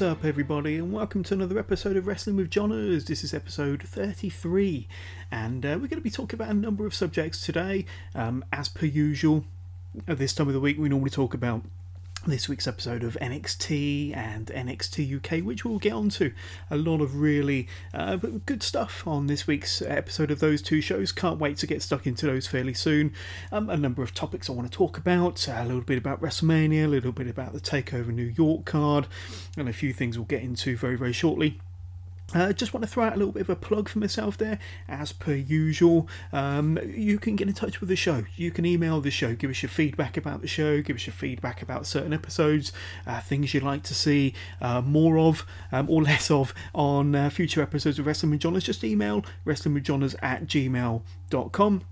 What's up, everybody, and welcome to another episode of Wrestling with Johners. This is episode 33, and uh, we're going to be talking about a number of subjects today. Um, as per usual, at this time of the week, we normally talk about this week's episode of NXT and NXT UK, which we'll get onto. A lot of really uh, good stuff on this week's episode of those two shows. Can't wait to get stuck into those fairly soon. Um, a number of topics I want to talk about a little bit about WrestleMania, a little bit about the TakeOver New York card, and a few things we'll get into very, very shortly. Uh, just want to throw out a little bit of a plug for myself there, as per usual. Um, you can get in touch with the show. You can email the show, give us your feedback about the show, give us your feedback about certain episodes, uh, things you'd like to see uh, more of um, or less of on uh, future episodes of Wrestling with Johners. Just email wrestlingwithjohners at gmail.com.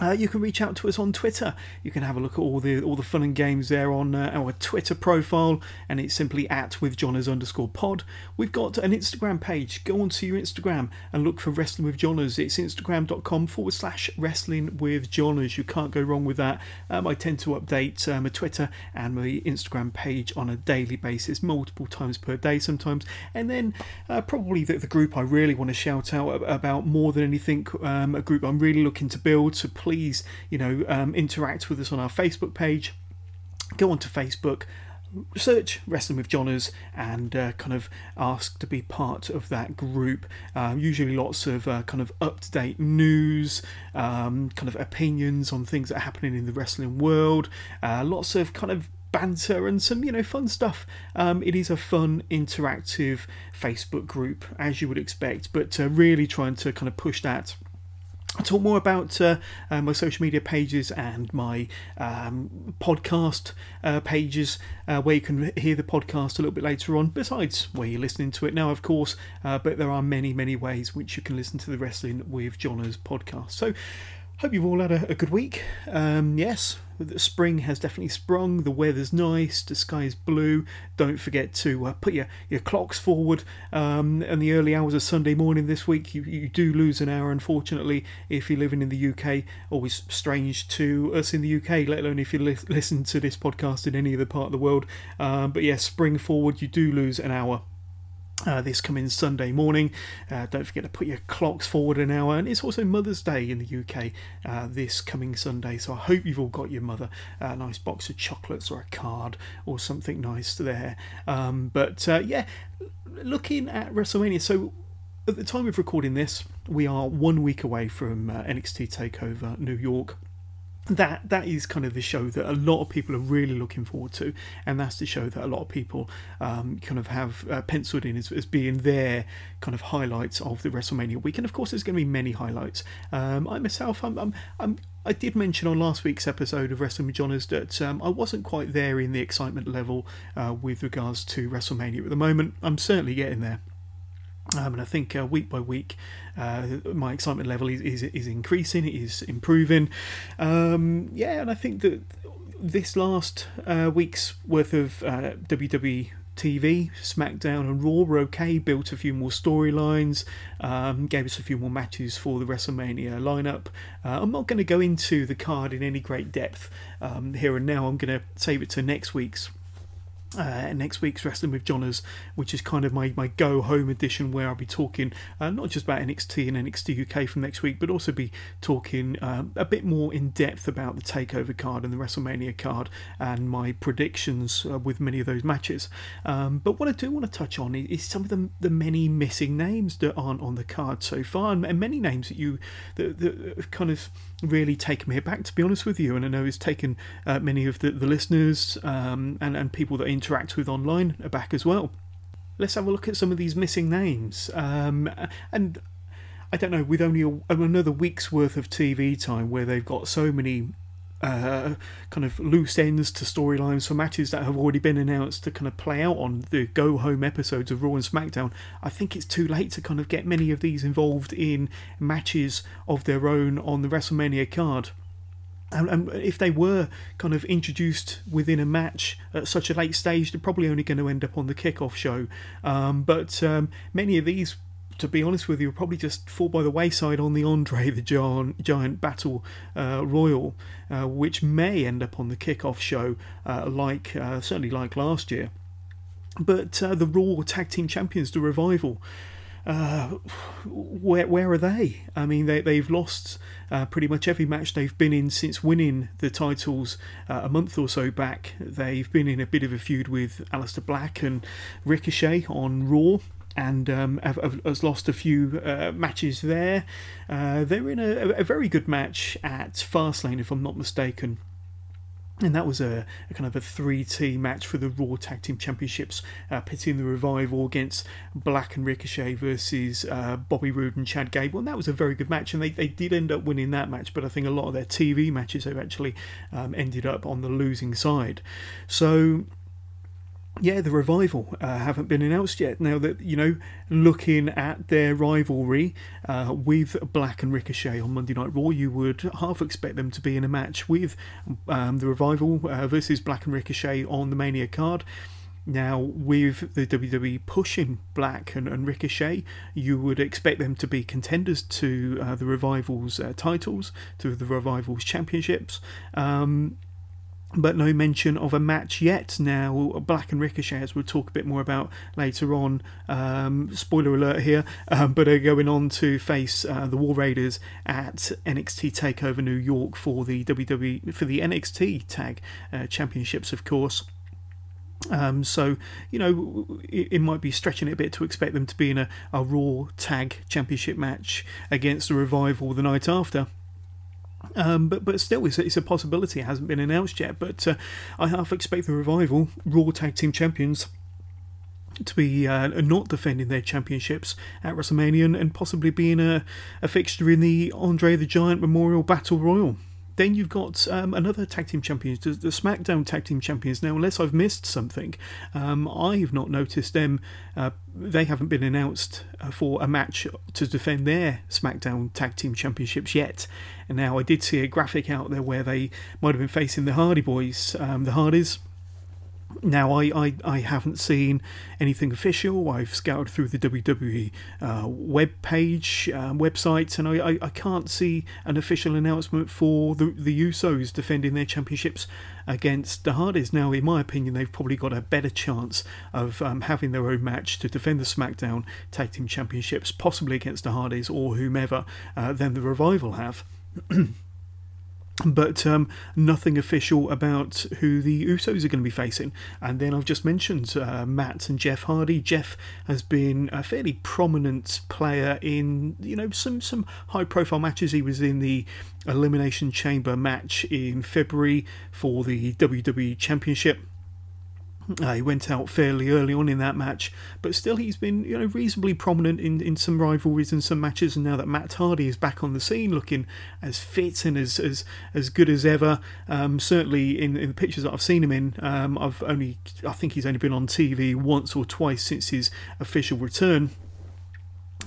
Uh, you can reach out to us on Twitter. You can have a look at all the all the fun and games there on uh, our Twitter profile, and it's simply at with Johners underscore pod. We've got an Instagram page. Go onto your Instagram and look for Wrestling with Johners. It's instagram.com forward slash Wrestling with Johners. You can't go wrong with that. Um, I tend to update um, my Twitter and my Instagram page on a daily basis, multiple times per day sometimes. And then uh, probably the, the, group I really want to shout out about more than anything, um, a group I'm really looking to build. So please, you know, um, interact with us on our Facebook page. Go onto Facebook, search Wrestling with Johners and uh, kind of ask to be part of that group. Uh, usually, lots of uh, kind of up to date news, um, kind of opinions on things that are happening in the wrestling world, uh, lots of kind of banter and some you know fun stuff um, it is a fun interactive facebook group as you would expect but uh, really trying to kind of push that Talk more about uh, uh, my social media pages and my um, podcast uh, pages uh, where you can hear the podcast a little bit later on, besides where you're listening to it now, of course. Uh, but there are many, many ways which you can listen to the Wrestling with Johners podcast. So, hope you've all had a, a good week. Um, yes, spring has definitely sprung. The weather's nice. The sky is blue. Don't forget to uh, put your, your clocks forward. Um, and the early hours of Sunday morning this week, you, you do lose an hour, unfortunately, if you're living in the UK. Always strange to us in the UK, let alone if you li- listen to this podcast in any other part of the world. Um, but yeah, spring forward, you do lose an hour. Uh, this coming Sunday morning. Uh, don't forget to put your clocks forward an hour. And it's also Mother's Day in the UK uh, this coming Sunday. So I hope you've all got your mother a nice box of chocolates or a card or something nice there. Um, but uh, yeah, looking at WrestleMania. So at the time of recording this, we are one week away from uh, NXT TakeOver New York that that is kind of the show that a lot of people are really looking forward to, and that's the show that a lot of people um, kind of have uh, penciled in as, as, being their kind of highlights of the WrestleMania week. And of course, there's going to be many highlights. Um, I myself, I'm, I'm, I'm, i did mention on last week's episode of Wrestling with that um, I wasn't quite there in the excitement level uh, with regards to WrestleMania at the moment. I'm certainly getting there. Um, and I think uh, week by week, uh, my excitement level is, is, is increasing, it is improving. Um, yeah, and I think that this last uh, week's worth of uh, WWE TV, SmackDown and Raw were okay, built a few more storylines, um, gave us a few more matches for the WrestleMania lineup. Uh, I'm not going to go into the card in any great depth um, here and now, I'm going to save it to next week's uh, next week's Wrestling with Johners, which is kind of my, my go home edition where I'll be talking uh, not just about NXT and NXT UK from next week, but also be talking um, a bit more in depth about the TakeOver card and the WrestleMania card and my predictions uh, with many of those matches. Um, but what I do want to touch on is, some of the, the many missing names that aren't on the card so far, and, and many names that you that, that have kind of really taken me aback, to be honest with you. And I know it's taken uh, many of the, the listeners um, and, and people that interact with online back as well. Let's have a look at some of these missing names. Um, and I don't know, with only a, another week's worth of TV time where they've got so many uh, kind of loose ends to storylines for matches that have already been announced to kind of play out on the go home episodes of Raw and SmackDown. I think it's too late to kind of get many of these involved in matches of their own on the WrestleMania card. And, if they were kind of introduced within a match at such a late stage, they're probably only going to end up on the kickoff show. Um, but um, many of these to be honest with you, are probably just fall by the wayside on the Andre the Giant, giant Battle uh, Royal, uh, which may end up on the kickoff show, uh, like uh, certainly like last year. But uh, the Raw Tag Team Champions, the Revival, uh, where where are they? I mean, they they've lost uh, pretty much every match they've been in since winning the titles uh, a month or so back. They've been in a bit of a feud with Aleister Black and Ricochet on Raw. And um, have, have, has lost a few uh, matches there. Uh, they're in a, a very good match at Fastlane, if I'm not mistaken and that was a, a, kind of a three-team match for the Raw Tag Team Championships, uh, pitting the Revival against Black and Ricochet versus uh, Bobby Roode and Chad Gable, and that was a very good match. And they, they did end up winning that match, but I think a lot of their TV matches have actually um, ended up on the losing side. So yeah, the revival uh, haven't been announced yet. Now that you know, looking at their rivalry uh, with Black and Ricochet on Monday Night Raw, you would half expect them to be in a match with um, the revival uh, versus Black and Ricochet on the Mania card. Now, with the WWE pushing Black and, and Ricochet, you would expect them to be contenders to uh, the Revival's uh, titles, to the Revival's championships. Um, but no mention of a match yet. Now, Black and Ricochet, as we'll talk a bit more about later on. Um, spoiler alert here, um, but are going on to face uh, the War Raiders at NXT Takeover New York for the WWE for the NXT Tag uh, Championships, of course. Um, so, you know, it, it, might be stretching it a bit to expect them to be in a, a Raw Tag Championship match against the Revival the night after. Um, but but still, it's, it's, a possibility. It hasn't been announced yet. But uh, I half expect the revival, Raw Tag Team Champions, to be uh, not defending their championships at WrestleMania and, possibly being a, a fixture in the Andre the Giant Memorial Battle Royal. Then you've got um, another tag team champions, the, the, SmackDown tag team champions. Now, unless I've missed something, um, I've not noticed them. Uh, they haven't been announced uh, for a match to defend their SmackDown tag team championships yet. And now I did see a graphic out there where they might have been facing the Hardy Boys, um, the Hardys now, I, I, I haven't seen anything official. I've scoured through the WWE uh, web page, uh, websites, and I, I, I, can't see an official announcement for the, the Usos defending their championships against the Hardys. Now, in my opinion, they've probably got a better chance of um, having their own match to defend the SmackDown Tag Team Championships, possibly against the Hardys or whomever, uh, than the Revival have. but um, nothing official about who the Usos are going to be facing. And then I've just mentioned uh, Matt and Jeff Hardy. Jeff has been a fairly prominent player in you know some some high profile matches. He was in the Elimination Chamber match in February for the WWE Championship. Uh, he went out fairly early on in that match, but still he's been you know reasonably prominent in, in some rivalries and some matches. And now that Matt Hardy is back on the scene, looking as fit and as as, as good as ever, um, certainly in, in the pictures that I've seen him in, um, I've only I think he's only been on TV once or twice since his official return.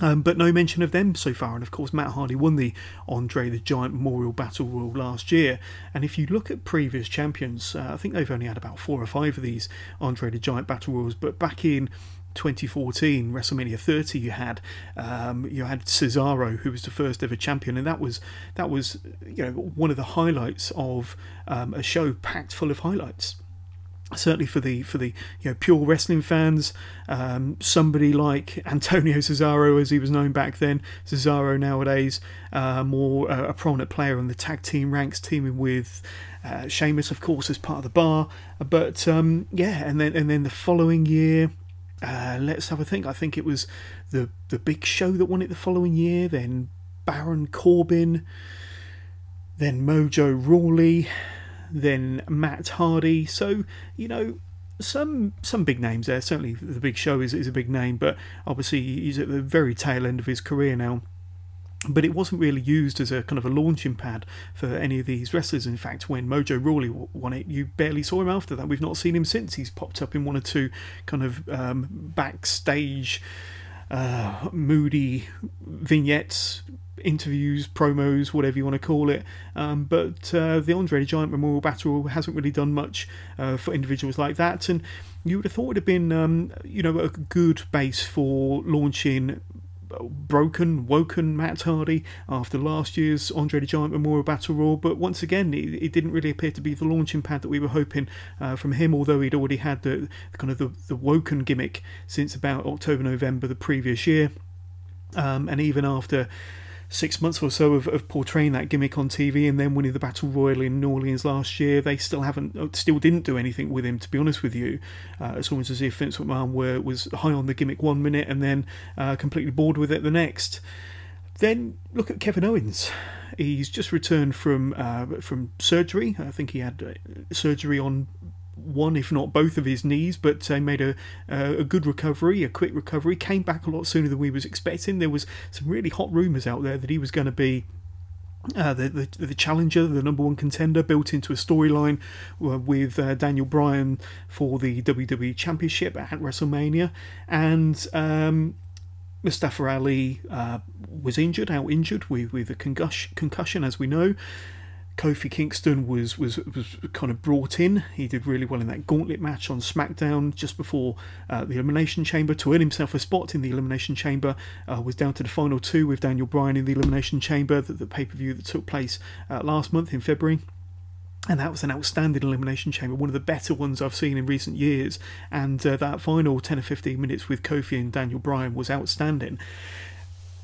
Um, but no mention of them so far. And of course, Matt Hardy won the Andre the Giant Memorial Battle Royal last year. And if you look at previous champions, uh, I think they've only had about four or five of these Andre the Giant Battle Royals. But back in 2014 WrestleMania 30 you had um, you had Cesaro who was the first ever champion and that was that was you know one of the highlights of um, a show packed full of highlights certainly for the for the you know pure wrestling fans um, somebody like Antonio Cesaro as he was known back then Cesaro nowadays uh, more uh, a prominent player in the tag team ranks teaming with uh, Sheamus of course as part of the bar. But um, yeah and then and then the following year uh, let's have a think. I think it was the the big show that won it the following year then Baron Corbin then Mojo Rawley then Matt Hardy. So you know some some big names there. Certainly, the Big Show is is a big name, but obviously he's at the very tail end of his career now. But it wasn't really used as a kind of a launching pad for any of these wrestlers. In fact, when Mojo Rawley won it, you barely saw him after that. We've not seen him since. He's popped up in one or two kind of um, backstage uh, moody vignettes interviews, promos, whatever you want to call it. Um, but uh, the Andre the Giant Memorial Battle hasn't really done much uh, for individuals like that, and you would have thought it would have been, um, you know, a good base for launching broken, woken Matt Hardy after last year's Andre the Giant Memorial Battle Royal. But once again, it, it didn't really appear to be the launching pad that we were hoping uh, from him. Although he'd already had the kind of the, the woken gimmick since about October, November the previous year, um, and even after six months or so of, of portraying that gimmick on TV and then winning the Battle Royal in New Orleans last year, they still haven't, uh, still didn't do anything with him. To be honest with you, uh, it's almost as if Vince McMahon were, was high on the gimmick one minute and then uh, completely bored with it the next. Then look at Kevin Owens. He's just returned from uh, from surgery. I think he had uh, surgery on one, if not both, of his knees, but uh, made a, a good recovery, a quick recovery. Came back a lot sooner than we was expecting. There was some really hot rumours out there that he was going to be. Uh, the, the, the challenger, the number one contender, built into a storyline uh, with uh, Daniel Bryan for the WWE Championship at WrestleMania, and um, Mustafa Ali uh, was injured, out injured with with a concussion, concussion, as we know. Kofi Kingston was, was was kind of brought in. He did really well in that gauntlet match on SmackDown just before uh, the Elimination Chamber to earn himself a spot in the Elimination Chamber. Uh, was down to the final two with Daniel Bryan in the Elimination Chamber, the, the pay per view that took place uh, last month in February. And that was an outstanding elimination chamber, one of the better ones I've seen in recent years. And uh, that final 10 or 15 minutes with Kofi and Daniel Bryan was outstanding.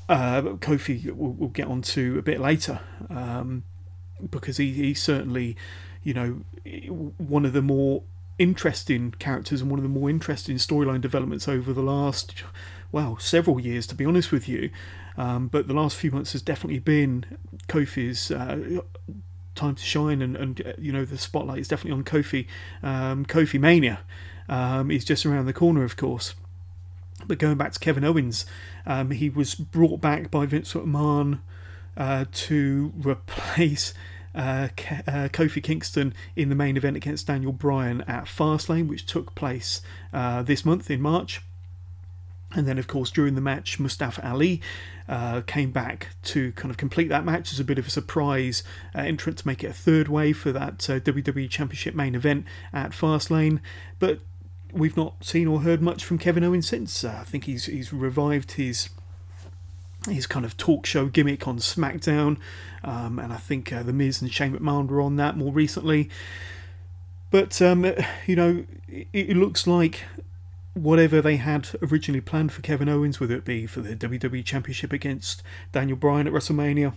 Uh, Kofi we'll, we'll, get on to a bit later. Um, because he, he's certainly, you know, one of the more interesting characters and one of the more interesting storyline developments over the last, well, several years, to be honest with you. Um, but the last few months has definitely been Kofi's uh, time to shine, and, and uh, you know the spotlight is definitely on Kofi. Um, Kofi Mania um, is just around the corner, of course. But going back to Kevin Owens, um, he was brought back by Vince McMahon uh, to replace uh, Ke- uh, Kofi Kingston in the main event against Daniel Bryan at Fastlane, which took place uh, this month in March. And then, of course, during the match, Mustafa Ali uh, came back to kind of complete that match as a bit of a surprise uh, entrant to make it a third way for that WWE Championship main event at Fastlane. But we've not seen or heard much from Kevin Owens since. I think he's he's revived his his kind of talk show gimmick on SmackDown, um, and I think uh, The Miz and Shane McMahon were on that more recently. But, um, you know, it, it, looks like whatever they had originally planned for Kevin Owens, whether it be for the WWE Championship against Daniel Bryan at WrestleMania,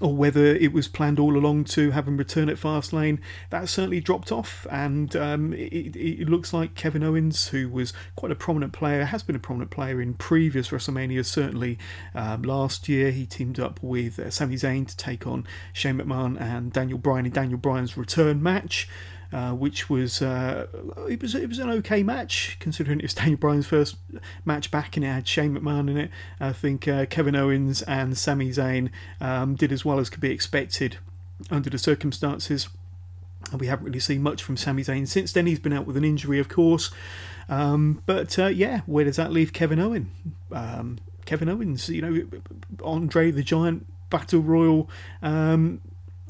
or whether it was planned all along to have him return at Fastlane, that certainly dropped off. And um, it, it, looks like Kevin Owens, who was quite a prominent player, has been a prominent player in previous WrestleManias. Certainly um, last year, he teamed up with uh, Sami Zayn to take on Shane McMahon and Daniel Bryan in Daniel Bryan's return match. Uh, which was uh, it was it was an okay match considering it was Daniel Bryan's first match back and it had Shane McMahon in it. I think uh, Kevin Owens and Sami Zayn um, did as well as could be expected under the circumstances. And we haven't really seen much from Sami Zayn since then. He's been out with an injury, of course. Um, but uh, yeah, where does that leave Kevin Owens? Um, Kevin Owens, you know, Andre the Giant Battle Royal, um,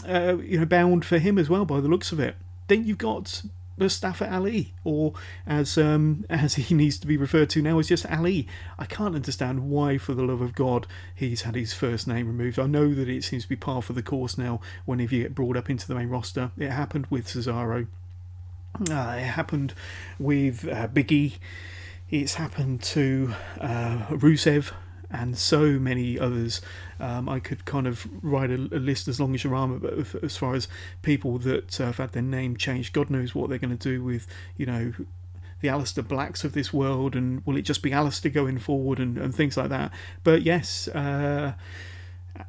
uh, you know, bound for him as well by the looks of it then you've got Mustafa Ali, or as um, as he needs to be referred to now, as just Ali. I can't understand why, for the love of God, he's had his first name removed. I know that it seems to be par for the course now whenever you get brought up into the main roster. It happened with Cesaro. Uh, it happened with uh, Biggie. It's happened to uh, Rusev and so many others. Um, I could kind of write a, a, list as long as your arm, as far as people that uh, have had their name changed, God knows what they're going to do with, you know, the Aleister Blacks of this world, and will it just be Aleister going forward and, and things like that. But yes, uh,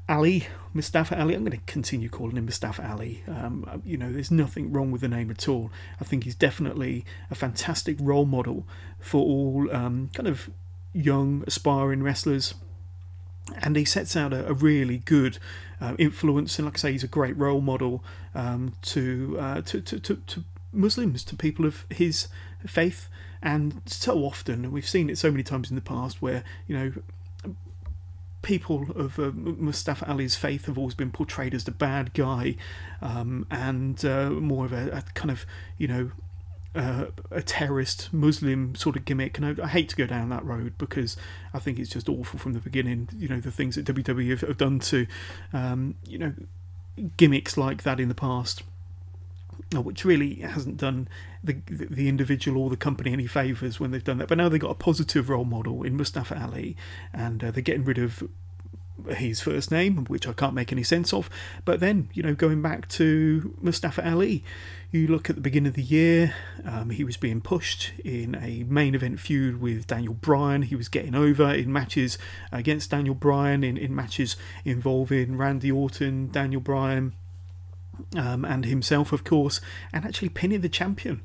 Ali, Mustafa Ali, I'm going to continue calling him Mustafa Ali. Um, you know, there's nothing wrong with the name at all. I think he's definitely a fantastic role model for all um, kind of young aspiring wrestlers. And he sets out a, a really good uh, influence and like I say he's a great role model um, to, uh, to, to, to, to Muslims to people of his faith. And so often we've seen it so many times in the past where you know people of uh, Mustafa Ali's faith have always been portrayed as the bad guy um, and uh, more of a, a, kind of you know uh, a terrorist Muslim sort of gimmick, and I, I, hate to go down that road because I think it's just awful from the beginning. You know the things that WWE have, have done to, um, you know, gimmicks like that in the past, uh, which really hasn't done the the individual or the company any favors when they've done that. But now they've got a positive role model in Mustafa Ali, and uh, they're getting rid of his first name, which I can't make any sense of. But then, you know, going back to Mustafa Ali, you look at the beginning of the year, um, he was being pushed in a main event feud with Daniel Bryan. He was getting over in matches against Daniel Bryan, in, in matches involving Randy Orton, Daniel Bryan, um, and himself, of course, and actually pinning the champion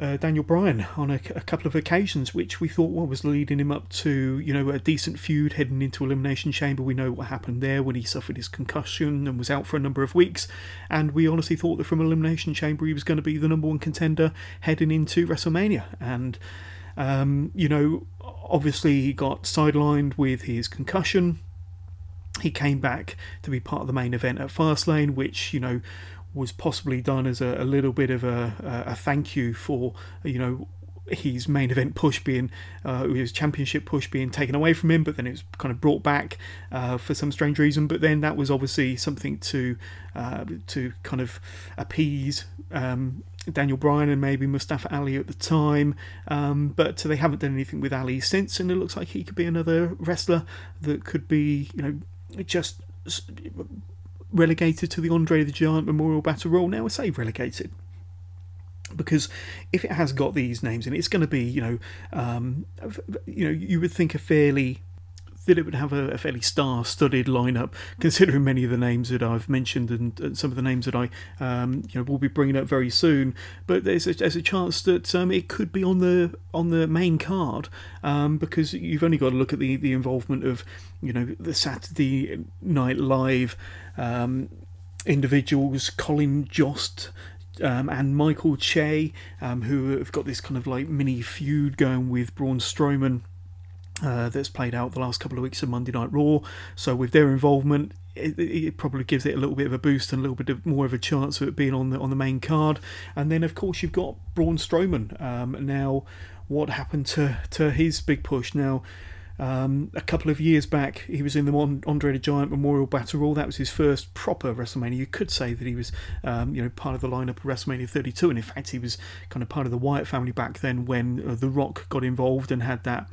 uh, Daniel Bryan on a, a, couple of occasions, which we thought was leading him up to you know a decent feud heading into Elimination Chamber. We know what happened there when he suffered his concussion and was out for a number of weeks, and we honestly thought that from Elimination Chamber he was going to be the number one contender heading into WrestleMania, and um, you know obviously he got sidelined with his concussion. He came back to be part of the main event at Fastlane, which you know was possibly done as a, a little bit of a, a, thank you for you know his main event push being uh, his championship push being taken away from him, but then it was kind of brought back uh, for some strange reason. But then that was obviously something to uh, to kind of appease um, Daniel Bryan and maybe Mustafa Ali at the time. Um, but they haven't done anything with Ali since, and it looks like he could be another wrestler that could be you know just relegated to the Andre the Giant Memorial Battle Royal. Now I say relegated because if it has got these names in it, it's going to be you know um, you know you would think a fairly that it would have a, a fairly star-studded lineup, considering many of the names that I've mentioned and, and some of the names that I um, you know will be bringing up very soon. But there's a, there's a chance that um, it could be on the on the main card um, because you've only got to look at the the involvement of you know the Saturday Night Live um, individuals, Colin Jost. Um, and Michael Che, um, who have got this kind of like mini feud going with Braun Strowman uh, that's played out the last couple of weeks of Monday Night Raw. So with their involvement, it, it, probably gives it a little bit of a boost and a little bit of more of a chance of it being on the on the main card. And then of course you've got Braun Strowman. Um, now, what happened to to his big push? Now. Um, a couple of years back, he was in the Andre the Giant Memorial Battle Royal. That was his first proper WrestleMania. You could say that he was, um, you know, part of the lineup of WrestleMania 32, and in fact, he was kind of part of the Wyatt family back then when uh, The Rock got involved and had that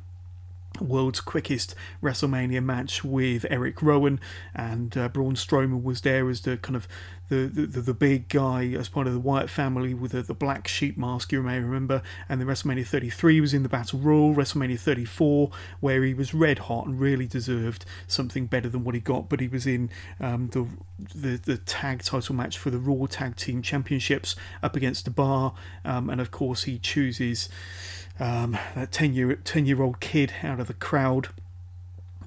world's quickest WrestleMania match with Eric Rowan, and uh, Braun Strowman was there as the kind of the, the, the big guy as part of the Wyatt family with the, the black sheep mask, you may remember. And then WrestleMania 33 was in the Battle Royal, WrestleMania 34, where he was red hot and really deserved something better than what he got. But he was in um, the, the the tag title match for the Raw Tag Team Championships up against the bar, um, and of course he chooses um, that 10 year 10 year old kid out of the crowd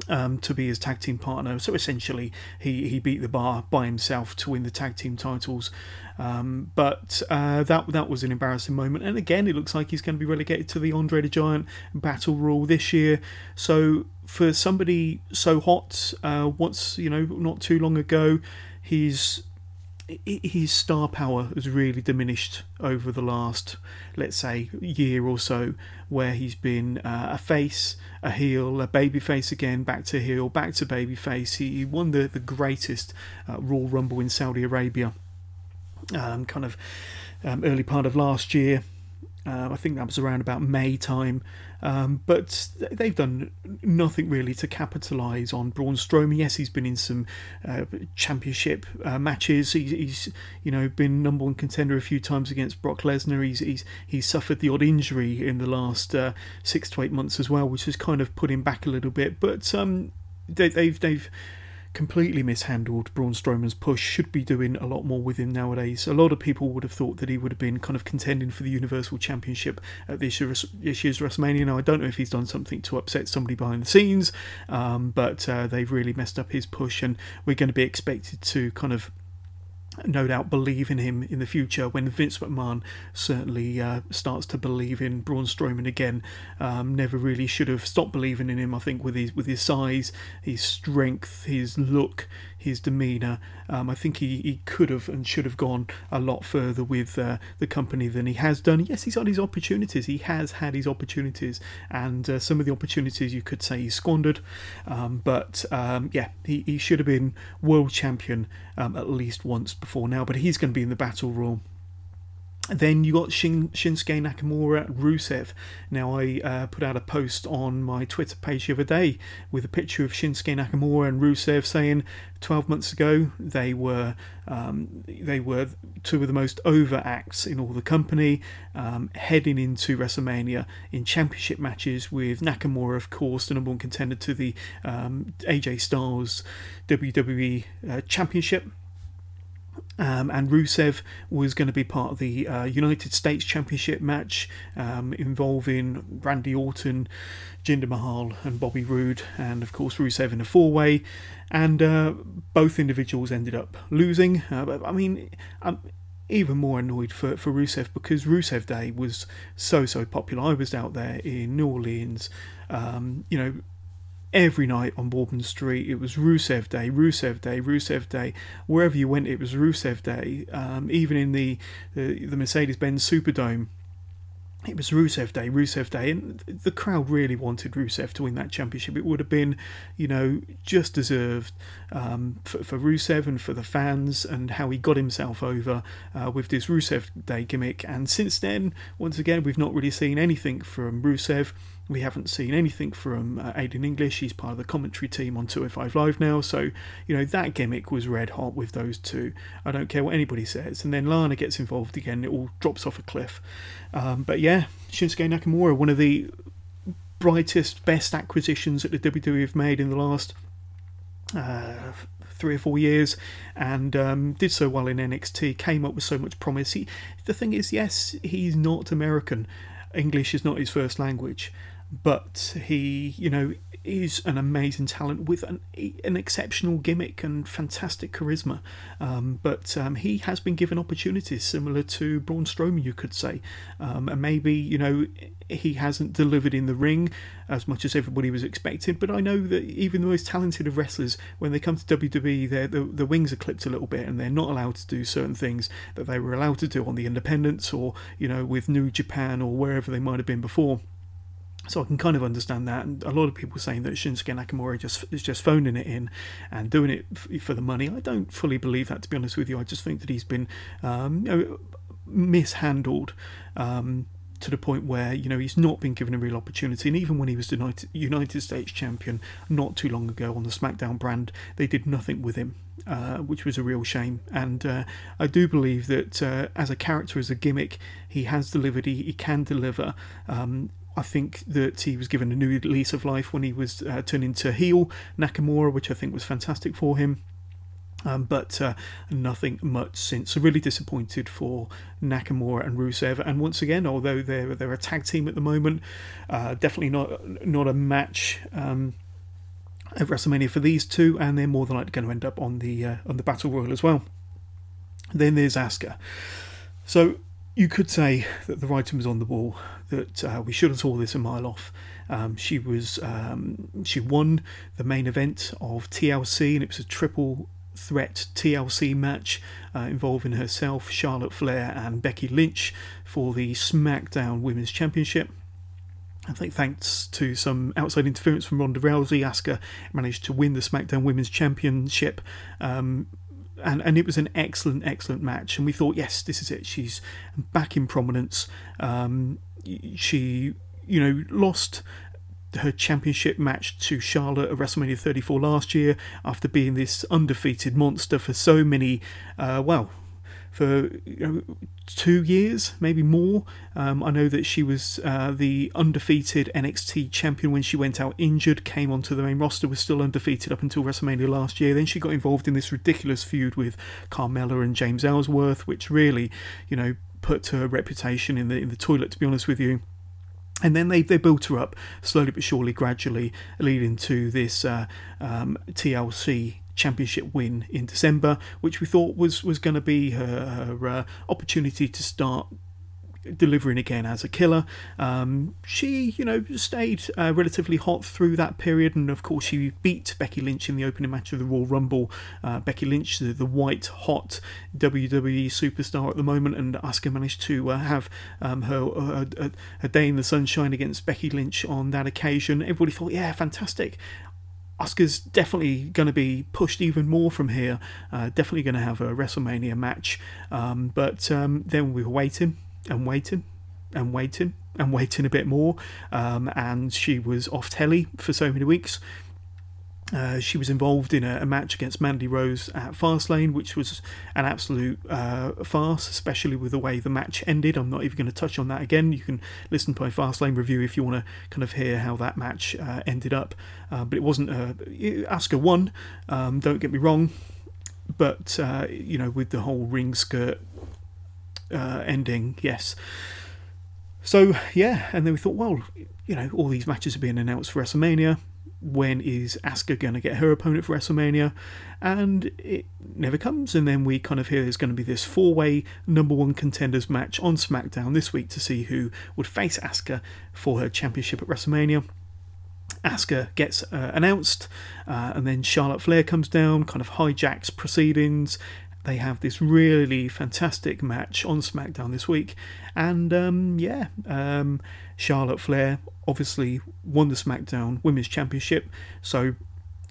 um, to be his tag team partner. So essentially, he, he beat the bar by himself to win the tag team titles. Um, but uh, that that was an embarrassing moment. And again, it looks like he's going to be relegated to the Andre the Giant Battle Royal this year. So for somebody so hot, uh, once you know, not too long ago, he's his star power has really diminished over the last, let's say, year or so, where he's been uh, a face, a heel, a baby face again, back to heel, back to baby face. He, won the, the greatest uh, Rumble in Saudi Arabia, um, kind of um, early part of last year. Uh, I think that was around about May time. Um, but they've done nothing really to capitalise on Braun Strowman. Yes, he's been in some uh, championship uh, matches. He's, he's, you know been number one contender a few times against Brock Lesnar. He's he's, he's suffered the odd injury in the last uh, six to eight months as well, which has kind of put him back a little bit. But um, they, they've they've completely mishandled Braun Strowman's push, should be doing a lot more with him nowadays. A lot of people would have thought that he would have been kind of contending for the Universal Championship at this year's, year's WrestleMania. Now, I don't know if he's done something to upset somebody behind the scenes, um, but uh, they've really messed up his push, and we're going to be expected to kind of no doubt believe in him in the future when Vince McMahon certainly uh, starts to believe in Braun Strowman again. Um, never really should have stopped believing in him. I think with his with his size, his strength, his look, his demeanour. Um, I think he, he could have and should have gone a lot further with uh, the company than he has done. Yes, he's had his opportunities. He has had his opportunities, and uh, some of the opportunities you could say he squandered. Um, but um, yeah, he, he should have been world champion um, at least once before now. But he's going to be in the battle royal then you got Shin, Shinsuke Nakamura and Rusev. Now I uh, put out a post on my Twitter page the other day with a picture of Shinsuke Nakamura and Rusev saying 12 months ago they were um, they were two of the most over acts in all the company, um, heading into WrestleMania in championship matches with Nakamura, of course, the number one contender to the um, AJ Styles WWE uh, Championship. Um, and Rusev was going to be part of the uh, United States Championship match um, involving Randy Orton, Jinder Mahal, and Bobby Roode, and of course Rusev in a four way. And uh, both individuals ended up losing. Uh, I mean, I'm even more annoyed for, for Rusev because Rusev Day was so, so popular. I was out there in New Orleans, um, you know every night on Bourbon Street. It was Rusev Day, Rusev Day, Rusev Day. Wherever you went, it was Rusev Day. Um, even in the the, the Mercedes Benz Superdome, it was Rusev Day, Rusev Day, and the crowd really wanted Rusev to win that championship. It would have been, you know, just deserved um, for, for, Rusev and for the fans and how he got himself over uh, with this Rusev Day gimmick. And since then, once again, we've not really seen anything from Rusev. We haven't seen anything from uh, Aiden English. He's part of the commentary team on 205 Live now. So, you know, that gimmick was red hot with those two. I don't care what anybody says. And then Lana gets involved again. It all drops off a cliff. Um, but yeah, Shinsuke Nakamura, one of the brightest, best acquisitions that the WWE have made in the last uh, three or four years, and um, did so well in NXT. Came up with so much promise. He, the thing is, yes, he's not American. English is not his first language, but he, you know, is an amazing talent with an, an exceptional gimmick and fantastic charisma. Um, but um, he has been given opportunities similar to Braun Strowman, you could say. Um, and maybe, you know, he hasn't delivered in the ring as much as everybody was expecting. But I know that even the most talented of wrestlers, when they come to WWE, the, the wings are clipped a little bit and they're not allowed to do certain things that they were allowed to do on the independents or, you know, with New Japan or wherever they might have been before. So I can kind of understand that. And a lot of people saying that Shinsuke Nakamura just is just phoning it in and doing it f- for the money. I don't fully believe that, to be honest with you. I just think that he's been um, you know, mishandled. Um, to the point where you know he's not been given a real opportunity, and even when he was the United, United States champion not too long ago on the SmackDown brand, they did nothing with him, uh, which was a real shame. And uh, I do believe that uh, as a character, as a gimmick, he has delivered. He, he can deliver. Um, I think that he was given a new lease of life when he was uh, into heel Nakamura, which I think was fantastic for him. Um, but uh, nothing much since. So really disappointed for Nakamura and Rusev. And once again, although they're they're a tag team at the moment, uh, definitely not not a match. Um, at WrestleMania for these two, and they're more than likely going to end up on the uh, on the Battle Royal as well. Then there's Asuka. So you could say that the writing was on the wall that uh, we should have saw this a mile off. Um, she was um, she won the main event of TLC, and it was a triple threat TLC match uh, involving herself, Charlotte Flair, and Becky Lynch for the SmackDown Women's Championship. I think thanks to some outside interference from Ronda Rousey, Asuka managed to win the SmackDown Women's Championship. Um, and, and it was an excellent, excellent match. And we thought, yes, this is it. She's back in prominence. Um, she, you know, lost her championship match to Charlotte at WrestleMania 34 last year after being this undefeated monster for so many, uh, well, for you know, two years, maybe more. Um, I know that she was uh, the undefeated NXT champion when she went out injured, came onto the main roster, was still undefeated up until WrestleMania last year. Then she got involved in this ridiculous feud with Carmella and James Ellsworth, which really, you know, put her reputation in the in the toilet. To be honest with you. And then they, they built her up slowly but surely, gradually, leading to this uh, um, TLC championship win in December, which we thought was was going to be her, her uh, opportunity to start delivering again as a killer. Um, she, you know, stayed uh, relatively hot through that period, and of course, she beat Becky Lynch in the opening match of the Royal Rumble. Uh, Becky Lynch, the, the, white hot WWE superstar at the moment, and Asuka managed to uh, have um, her, her, day in the sunshine against Becky Lynch on that occasion. Everybody thought, yeah, fantastic. Asuka's definitely going to be pushed even more from here. Uh, definitely going to have a WrestleMania match. Um, but um, then we were waiting and waiting and waiting and waiting a bit more. Um, and she was off telly for so many weeks. Uh, she was involved in a, a, match against Mandy Rose at Fastlane, which was an absolute uh, farce, especially with the way the match ended. I'm not even going to touch on that again. You can listen to my Fastlane review if you want to kind of hear how that match uh, ended up. Uh, but it wasn't. Uh, Asuka won. Um, don't get me wrong, but uh, you know, with the whole ring skirt ending, yes. So yeah, and then we thought, well, you know, all these matches are being announced for WrestleMania. When is Asuka going to get her opponent for WrestleMania? And it never comes. And then we kind of hear there's going to be this four-way number one contenders match on SmackDown this week to see who would face Asuka for her championship at WrestleMania. Asuka gets uh, announced, uh, and then Charlotte Flair comes down, kind of hijacks proceedings, they have this really fantastic match on SmackDown this week, and um, yeah, um, Charlotte Flair obviously won the SmackDown Women's Championship, so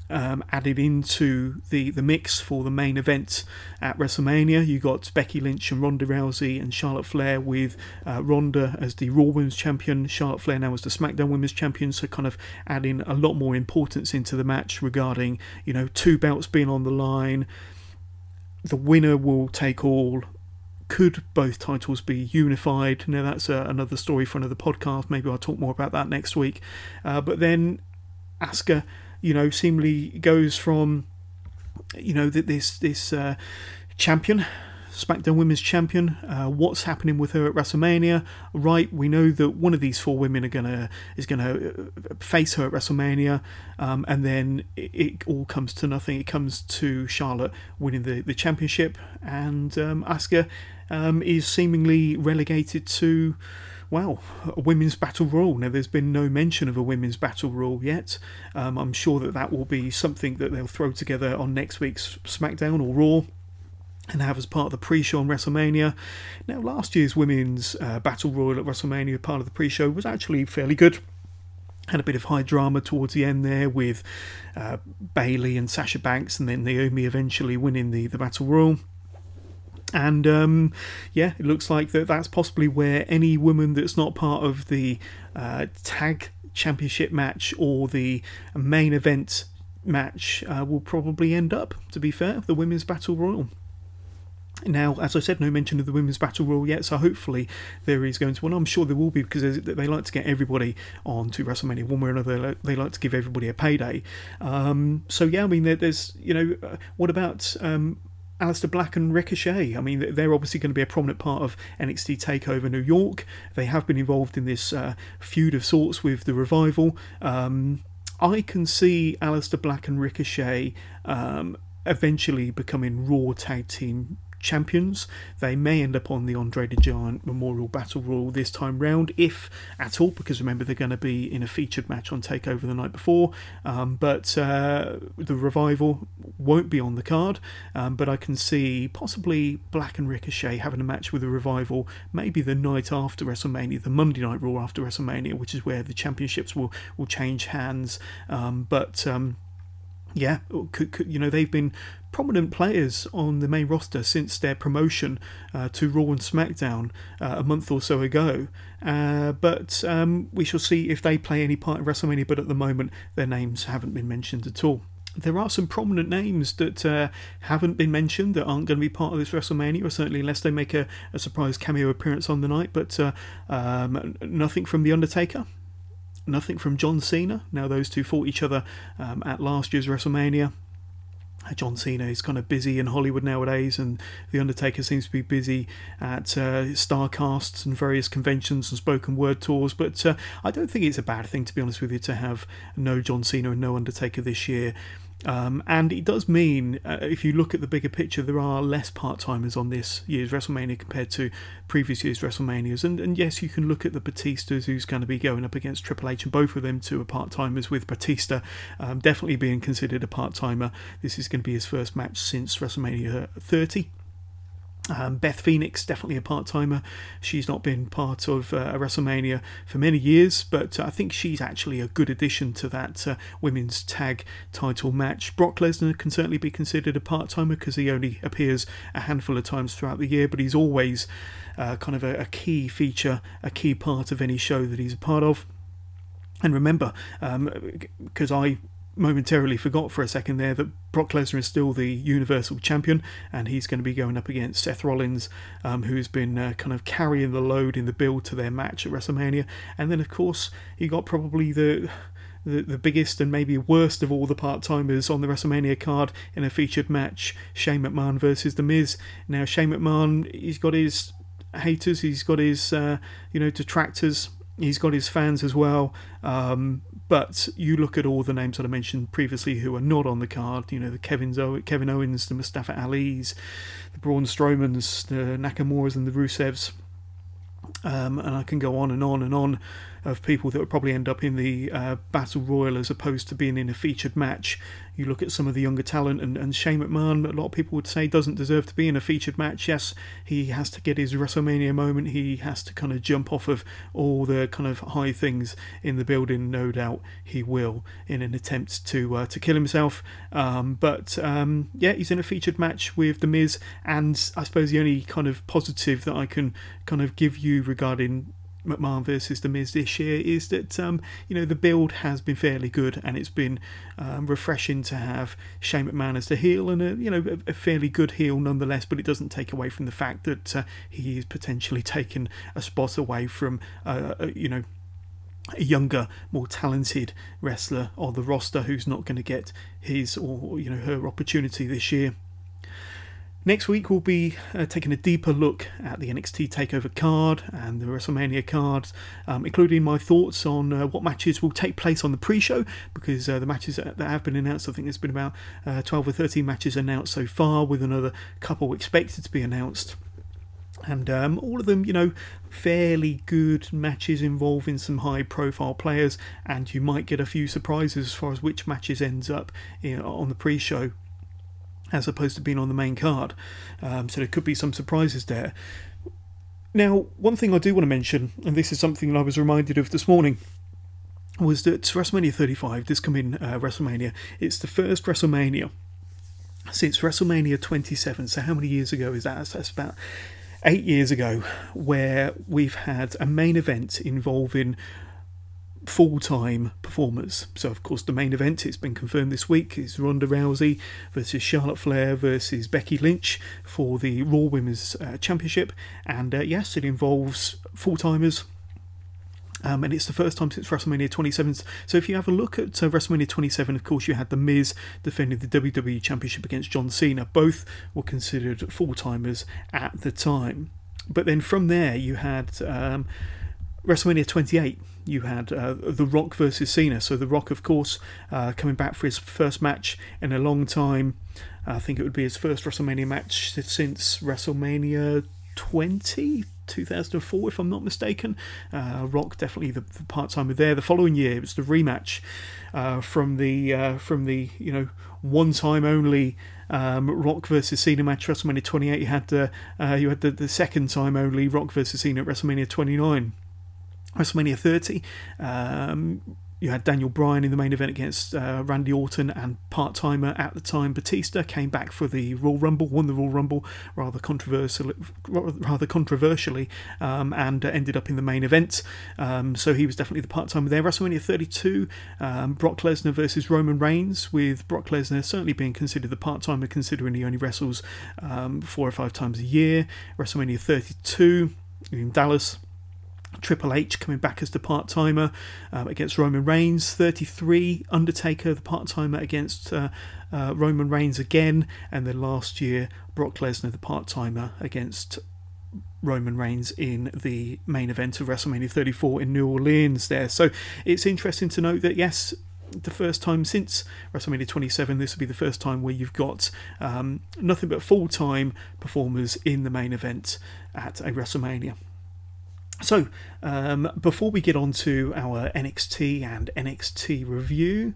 um, added into the, the mix for the main event at WrestleMania. You got Becky Lynch and Ronda Rousey and Charlotte Flair with uh, Ronda as the Raw Women's Champion, Charlotte Flair now as the SmackDown Women's Champion. So kind of adding a lot more importance into the match regarding you know two belts being on the line the winner will take all. Could both titles be unified? Now, that's uh, another story for another podcast. Maybe I'll talk more about that next week. Uh, but then Asuka, you know, seemingly goes from, you know, this this uh, champion SmackDown Women's Champion. Uh, what's happening with her at WrestleMania? Right, we know that one of these four women are gonna is gonna uh, face her at WrestleMania, um, and then it, it, all comes to nothing. It comes to Charlotte winning the, the championship, and um, Asuka um, is seemingly relegated to well, a women's battle royal. Now, there's been no mention of a women's battle royal yet. Um, I'm sure that that will be something that they'll throw together on next week's SmackDown or Raw and have as part of the pre-show on WrestleMania. Now, last year's women's uh, battle royal at WrestleMania, part of the pre-show, was actually fairly good. Had a bit of high drama towards the end there with uh, Bayley and Sasha Banks, and then Naomi eventually winning the, the battle royal. And um, yeah, it looks like that that's possibly where any woman that's not part of the uh, tag championship match or the main event match uh, will probably end up. To be fair, the women's battle royal. Now, as I said, no mention of the women's battle royal yet, so hopefully there is going to one. I'm sure there will be because they like to get everybody on to WrestleMania one way or another. They like to give everybody a payday. Um, so yeah, I mean, there's you know, uh, what about um, Aleister Black and Ricochet. I mean, they're obviously going to be a prominent part of NXT Takeover New York. They have been involved in this uh, feud of sorts with the revival. Um, I can see Aleister Black and Ricochet um, eventually becoming Raw Tag Team champions. They may end up on the Andre the Giant Memorial Battle Royal this time round, if at all, because remember they're going to be in a featured match on Takeover the night before. Um, but uh, the revival won't be on the card. Um, but I can see possibly Black and Ricochet having a match with the revival, maybe the night after WrestleMania, the Monday Night Raw after WrestleMania, which is where the championships will will change hands. Um, but um, yeah, could, you know they've been prominent players on the main roster since their promotion uh, to Raw and SmackDown uh, a month or so ago. Uh, but um, we shall see if they play any part in WrestleMania. But at the moment, their names haven't been mentioned at all. There are some prominent names that uh, haven't been mentioned that aren't going to be part of this WrestleMania, or certainly unless they make a, a surprise cameo appearance on the night. But uh, um, nothing from The Undertaker, nothing from John Cena. Now, those two fought each other um, at last year's WrestleMania. Uh, John Cena is kind of busy in Hollywood nowadays, and The Undertaker seems to be busy at uh, star casts and various conventions and spoken word tours. But uh, I don't think it's a bad thing, to be honest with you, to have no John Cena and no Undertaker this year. Um, and it does mean, uh, if you look at the bigger picture, there are less part timers on this year's WrestleMania compared to previous year's WrestleManias. And, and yes, you can look at the Batistas, who's going to be going up against Triple H, and both of them two are part timers, with Batista um, definitely being considered a part timer. This is going to be his first match since WrestleMania 30. Um, Beth Phoenix, definitely a part timer. She's not been part of uh, WrestleMania for many years, but uh, I think she's actually a good addition to that uh, women's tag title match. Brock Lesnar can certainly be considered a part timer because he only appears a handful of times throughout the year, but he's always uh, kind of a, a key feature, a key part of any show that he's a part of. And remember, because um, I momentarily forgot for a second there that Brock Lesnar is still the Universal Champion, and he's going to be going up against Seth Rollins, um, who's been uh, kind of carrying the load in the build to their match at WrestleMania. And then, of course, he got probably the the, the biggest and maybe worst of all the part timers on the WrestleMania card in a featured match Shane McMahon versus The Miz. Now, Shane McMahon, he's got his haters, he's got his, uh, you know, detractors, he's got his fans as well. Um, but you look at all the names that I mentioned previously who are not on the card. You know the Kevin's, Kevin Owens, the Mustafa Ali's, the Braun Strowmans, the Nakamura's, and the Rusevs. Um, and I can go on and on and on of people that would probably end up in the uh, battle royal as opposed to being in a featured match. You look at some of the younger talent, and, and Shane McMahon, a lot of people would say doesn't deserve to be in a featured match. Yes, he has to get his WrestleMania moment. He has to kind of jump off of all the kind of high things in the building. No doubt he will in an attempt to uh, to kill himself. Um, but um, yeah, he's in a featured match with The Miz, and I suppose the only kind of positive that I can kind of give you regarding McMahon versus The Miz this year is that um, you know the build has been fairly good and it's been um, refreshing to have Shane McMahon as the heel and a you know a, a, fairly good heel nonetheless. But it doesn't take away from the fact that uh, he is potentially taking a spot away from uh, uh you know a younger, more talented wrestler on the roster who's not going to get his or you know her opportunity this year. Next week, we'll be uh, taking a deeper look at the NXT TakeOver card and the WrestleMania cards, um, including my thoughts on uh, what matches will take place on the pre show, because uh, the matches that have been announced, I think there's been about uh, 12 or 13 matches announced so far, with another couple expected to be announced. And um, all of them, you know, fairly good matches involving some high profile players, and you might get a few surprises as far as which matches ends up you know, on the pre show as opposed to being on the main card. Um, so there could be some surprises there. Now, one thing I do want to mention, and this is something that I was reminded of this morning, was that WrestleMania 35, this coming uh, WrestleMania, it's the first WrestleMania since WrestleMania 27. So, how many years ago is that? That's about eight years ago, where we've had a main event involving full time performers. So, of course, the main event, it's been confirmed this week, is Ronda Rousey versus Charlotte Flair versus Becky Lynch for the Raw Women's uh, Championship. And uh, yes, it involves full timers. Um, and it's the first time since WrestleMania 27. So if you have a look at uh, WrestleMania 27, of course, you had The Miz defending the WWE Championship against John Cena. Both were considered full timers at the time. But then from there, you had um, WrestleMania 28 you had uh, The Rock versus Cena. So The Rock, of course, uh, coming back for his first match in a long time. I think it would be his first WrestleMania match since WrestleMania 20, 2004, if I'm not mistaken. Uh, Rock definitely the, the part timer there. The following year, it was the rematch uh, from the uh, from the you know one time only um, Rock versus Cena match WrestleMania 28. You had uh, you had the, the second time only Rock versus Cena at WrestleMania 29. WrestleMania 30. Um, you had Daniel Bryan in the main event against uh, Randy Orton, and part timer at the time Batista came back for the Royal Rumble, won the Royal Rumble rather controversially, rather controversially, um, and uh, ended up in the main event. Um, so he was definitely the part timer there. WrestleMania 32, um, Brock Lesnar versus Roman Reigns, with Brock Lesnar certainly being considered the part timer, considering he only wrestles um, four or five times a year. WrestleMania 32 in Dallas. Triple H coming back as the part timer um, against Roman Reigns. 33, Undertaker, the part timer against uh, uh, Roman Reigns again. And then last year, Brock Lesnar, the part timer against Roman Reigns in the main event of WrestleMania 34 in New Orleans there. So it's interesting to note that, yes, the first time since WrestleMania 27. This will be the first time where you've got um, nothing but full time performers in the main event at a WrestleMania. So, um, before we get on to our NXT and NXT review,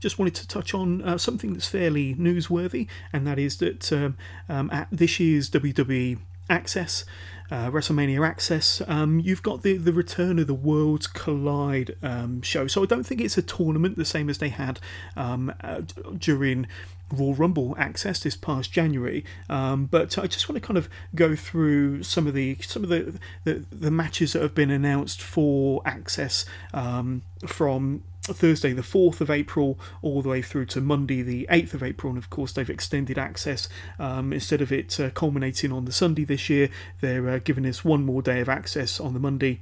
just wanted to touch on uh, something that's fairly newsworthy, and that is that um, um, at this year's WWE Access, uh, WrestleMania Access, um, you've got the, the return of the Worlds Collide um, show. So I don't think it's a tournament the same as they had um, uh, during Royal Rumble access this past January. Um, but I just want to kind of go through some of the some of the the, the matches that have been announced for access um, from Thursday, the 4th of April, all the way through to Monday, the 8th of April. And of course, they've extended access. Um, instead of it uh, culminating on the Sunday this year, they're uh, giving us one more day of access on the Monday.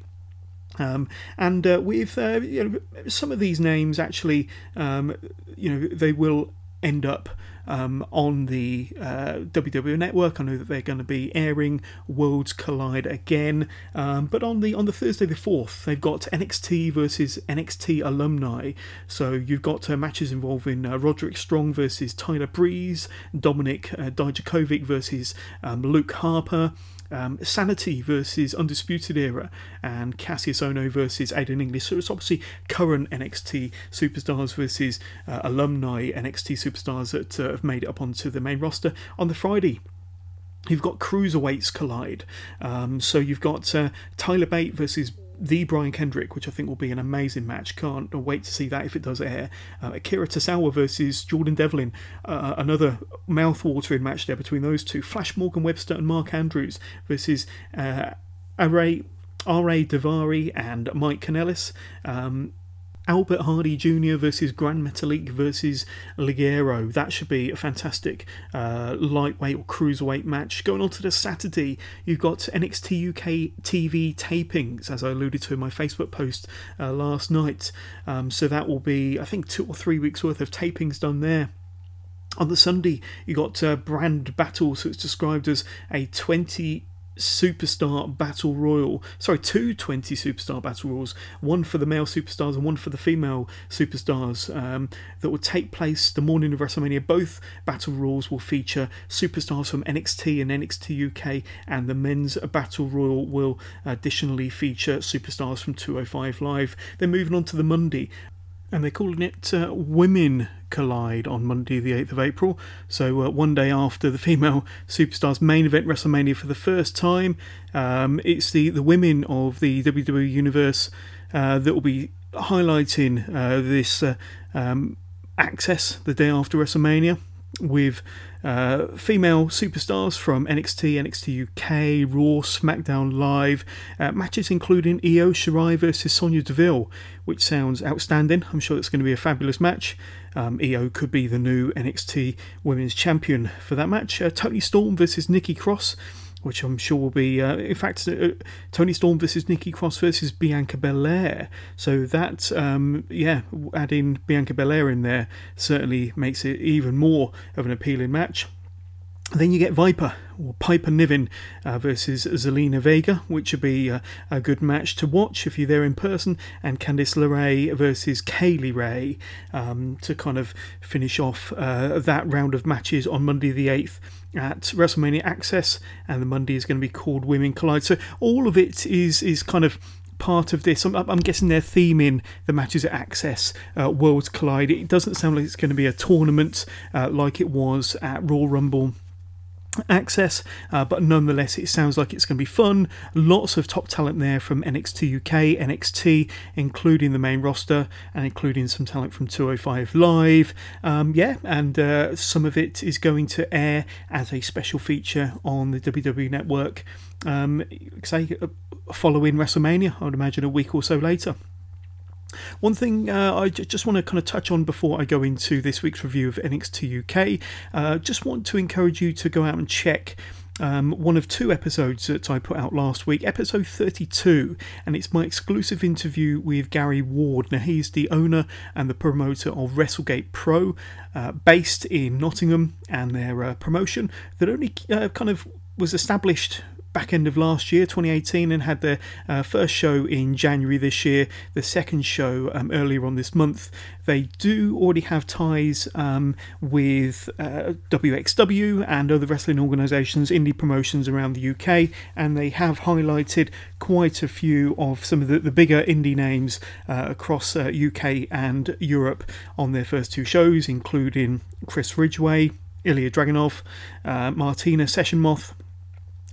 Um, and uh, with uh, you know, some of these names, actually, um, you know, they will end up um, on the uh, WWE network. I know that they're going to be airing Worlds Collide again, um, but on the on the Thursday the fourth, they've got NXT versus NXT alumni. So you've got uh, matches involving uh, Roderick Strong versus Tyler Breeze, Dominik uh, Dijakovic versus um, Luke Harper um, Sanity versus Undisputed Era, and Kassius Ohno versus Aiden English. So it's obviously current NXT superstars versus uh, alumni NXT superstars that uh, have made it up onto the main roster. On the Friday, You've got cruiserweights collide. Um, so you've got uh, Tyler Bate versus the Brian Kendrick, which I think will be an amazing match. Can't wait to see that if it does air. Uh, Akira Tozawa versus Jordan Devlin, uh, another mouth-watering match there between those two. Flash Morgan Webster and Mark Andrews versus uh. Ariya Daivari and Mike Kanellis. Um, Albert Hardie Jr. versus Grand Metalik versus Ligero. That should be a fantastic uh, lightweight or cruiserweight match. Going on to the Saturday, you've got NXT UK TV tapings, as I alluded to in my Facebook post uh, last night. Um, so that will be, I think, two or three weeks worth of tapings done there. On the Sunday, you got uh, Brand Battle, so it's described as a 20 superstar battle royal. Sorry two 20 superstar battle royals. One for the male superstars and one for the female superstars um, that will take place the morning of wrestlemania. Both battle royals will feature superstars from nxt and nxt uk and the men's battle royal will additionally feature superstars from 205 live. Then moving on to the monday and they're calling it uh, Women Collide on Monday, the 8th of April. So, uh, one day after the female superstars main event WrestleMania for the first time, um, it's the, the women of the WWE Universe uh, that will be highlighting uh, this uh, um, access the day after WrestleMania with uh, female superstars from NXT, NXT UK, Raw, SmackDown Live, uh, matches including Io Shirai versus Sonya Deville, which sounds outstanding. I'm sure it's going to be a fabulous match. Um, Io could be the new NXT Women's Champion for that match. Uh, Toni Storm versus Nikki Cross which I'm sure will be, uh, in fact, uh, Toni Storm versus Nikki Cross versus Bianca Belair. So that, um, yeah, adding Bianca Belair in there certainly makes it even more of an appealing match. Then you get Viper or Piper Niven uh, versus Zelina Vega, which would be a, a, good match to watch if you're there in person, and Candice LeRae versus Kay Lee Ray um, to kind of finish off uh, that round of matches on Monday the 8th at WrestleMania Access, and the Monday is going to be called Women Collide. So all of it is is kind of part of this. I'm, I'm, guessing they're theming the matches at Access uh, Worlds Collide. It doesn't sound like it's going to be a tournament uh, like it was at Royal Rumble access, uh, but nonetheless, it sounds like it's going to be fun. Lots of top talent there from NXT UK, NXT, including the main roster and including some talent from 205 Live. Um, yeah, and uh, some of it is going to air as a special feature on the WWE Network. Um, say uh, following WrestleMania, I would imagine a week or so later. One thing uh, just want to kind of touch on before I go into this week's review of NXT UK, uh, just want to encourage you to go out and check. Um, one of two episodes that I put out last week, episode 32, and it's my exclusive interview with Gary Ward. Now, he's the owner and the promoter of WrestleGate Pro, uh, based in Nottingham, and their uh, promotion that only uh, kind of was established back end of last year, 2018, and had their uh, first show in January this year, the second show um, earlier on this month. They do already have ties um, with uh, WXW and other wrestling organisations, indie promotions around the UK, and they have highlighted quite a few of some of the, the bigger indie names uh, across UK uh, and Europe on their first two shows, including Chris Ridgeway, Ilya Dragunov, uh, Martina Session Moth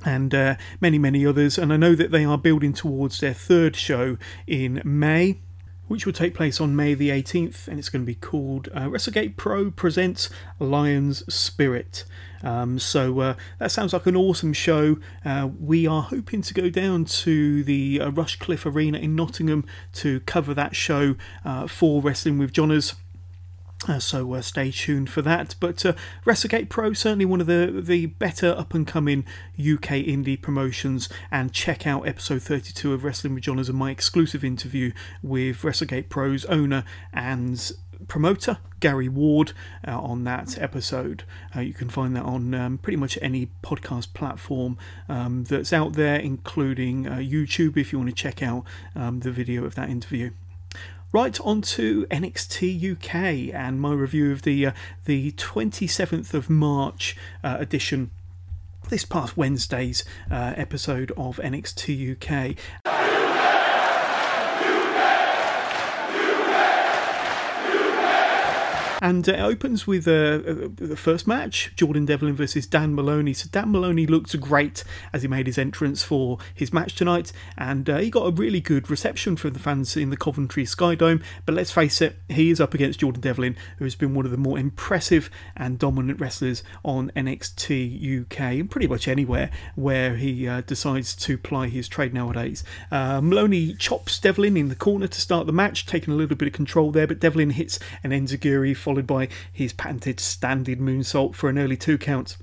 and uh, many, many others. And I know that they are building towards their third show in May. Which will take place on May the 18th, and it's going to be called uh, WrestleGate Pro Presents Lion's Spirit. Um, so uh, that sounds like an awesome show. Uh, we are hoping to go down to the uh, Rushcliffe Arena in Nottingham to cover that show uh, for Wrestling with Johners. Uh, so uh, stay tuned for that. But uh, WrestleGate Pro certainly one of the the better up and coming UK indie promotions. And check out episode 32 of Wrestling with Johners my exclusive interview with WrestleGate Pro's owner and promoter Gary Ward uh, on that episode. Uh, you can find that on um, pretty much any podcast platform um, that's out there, including uh, YouTube if you want to check out um, the video of that interview. Right on to NXT UK and my review of the uh, the 27th of March uh, edition. This past Wednesday's uh, episode of NXT UK. And uh, it opens with uh, uh, the first match Jordan Devlin versus Dan Moloney. So Dan Moloney looked great as he made his entrance for his match tonight, and uh, he got a really good reception from the fans in the Coventry Sky Dome. But let's face it, he is up against Jordan Devlin, who has been one of the more impressive and dominant wrestlers on NXT UK and pretty much anywhere where he uh, decides to ply his trade nowadays. Uh, Moloney chops Devlin in the corner to start the match, taking a little bit of control there, but Devlin hits an enziguri followed by his patented standing moonsault for an early two count.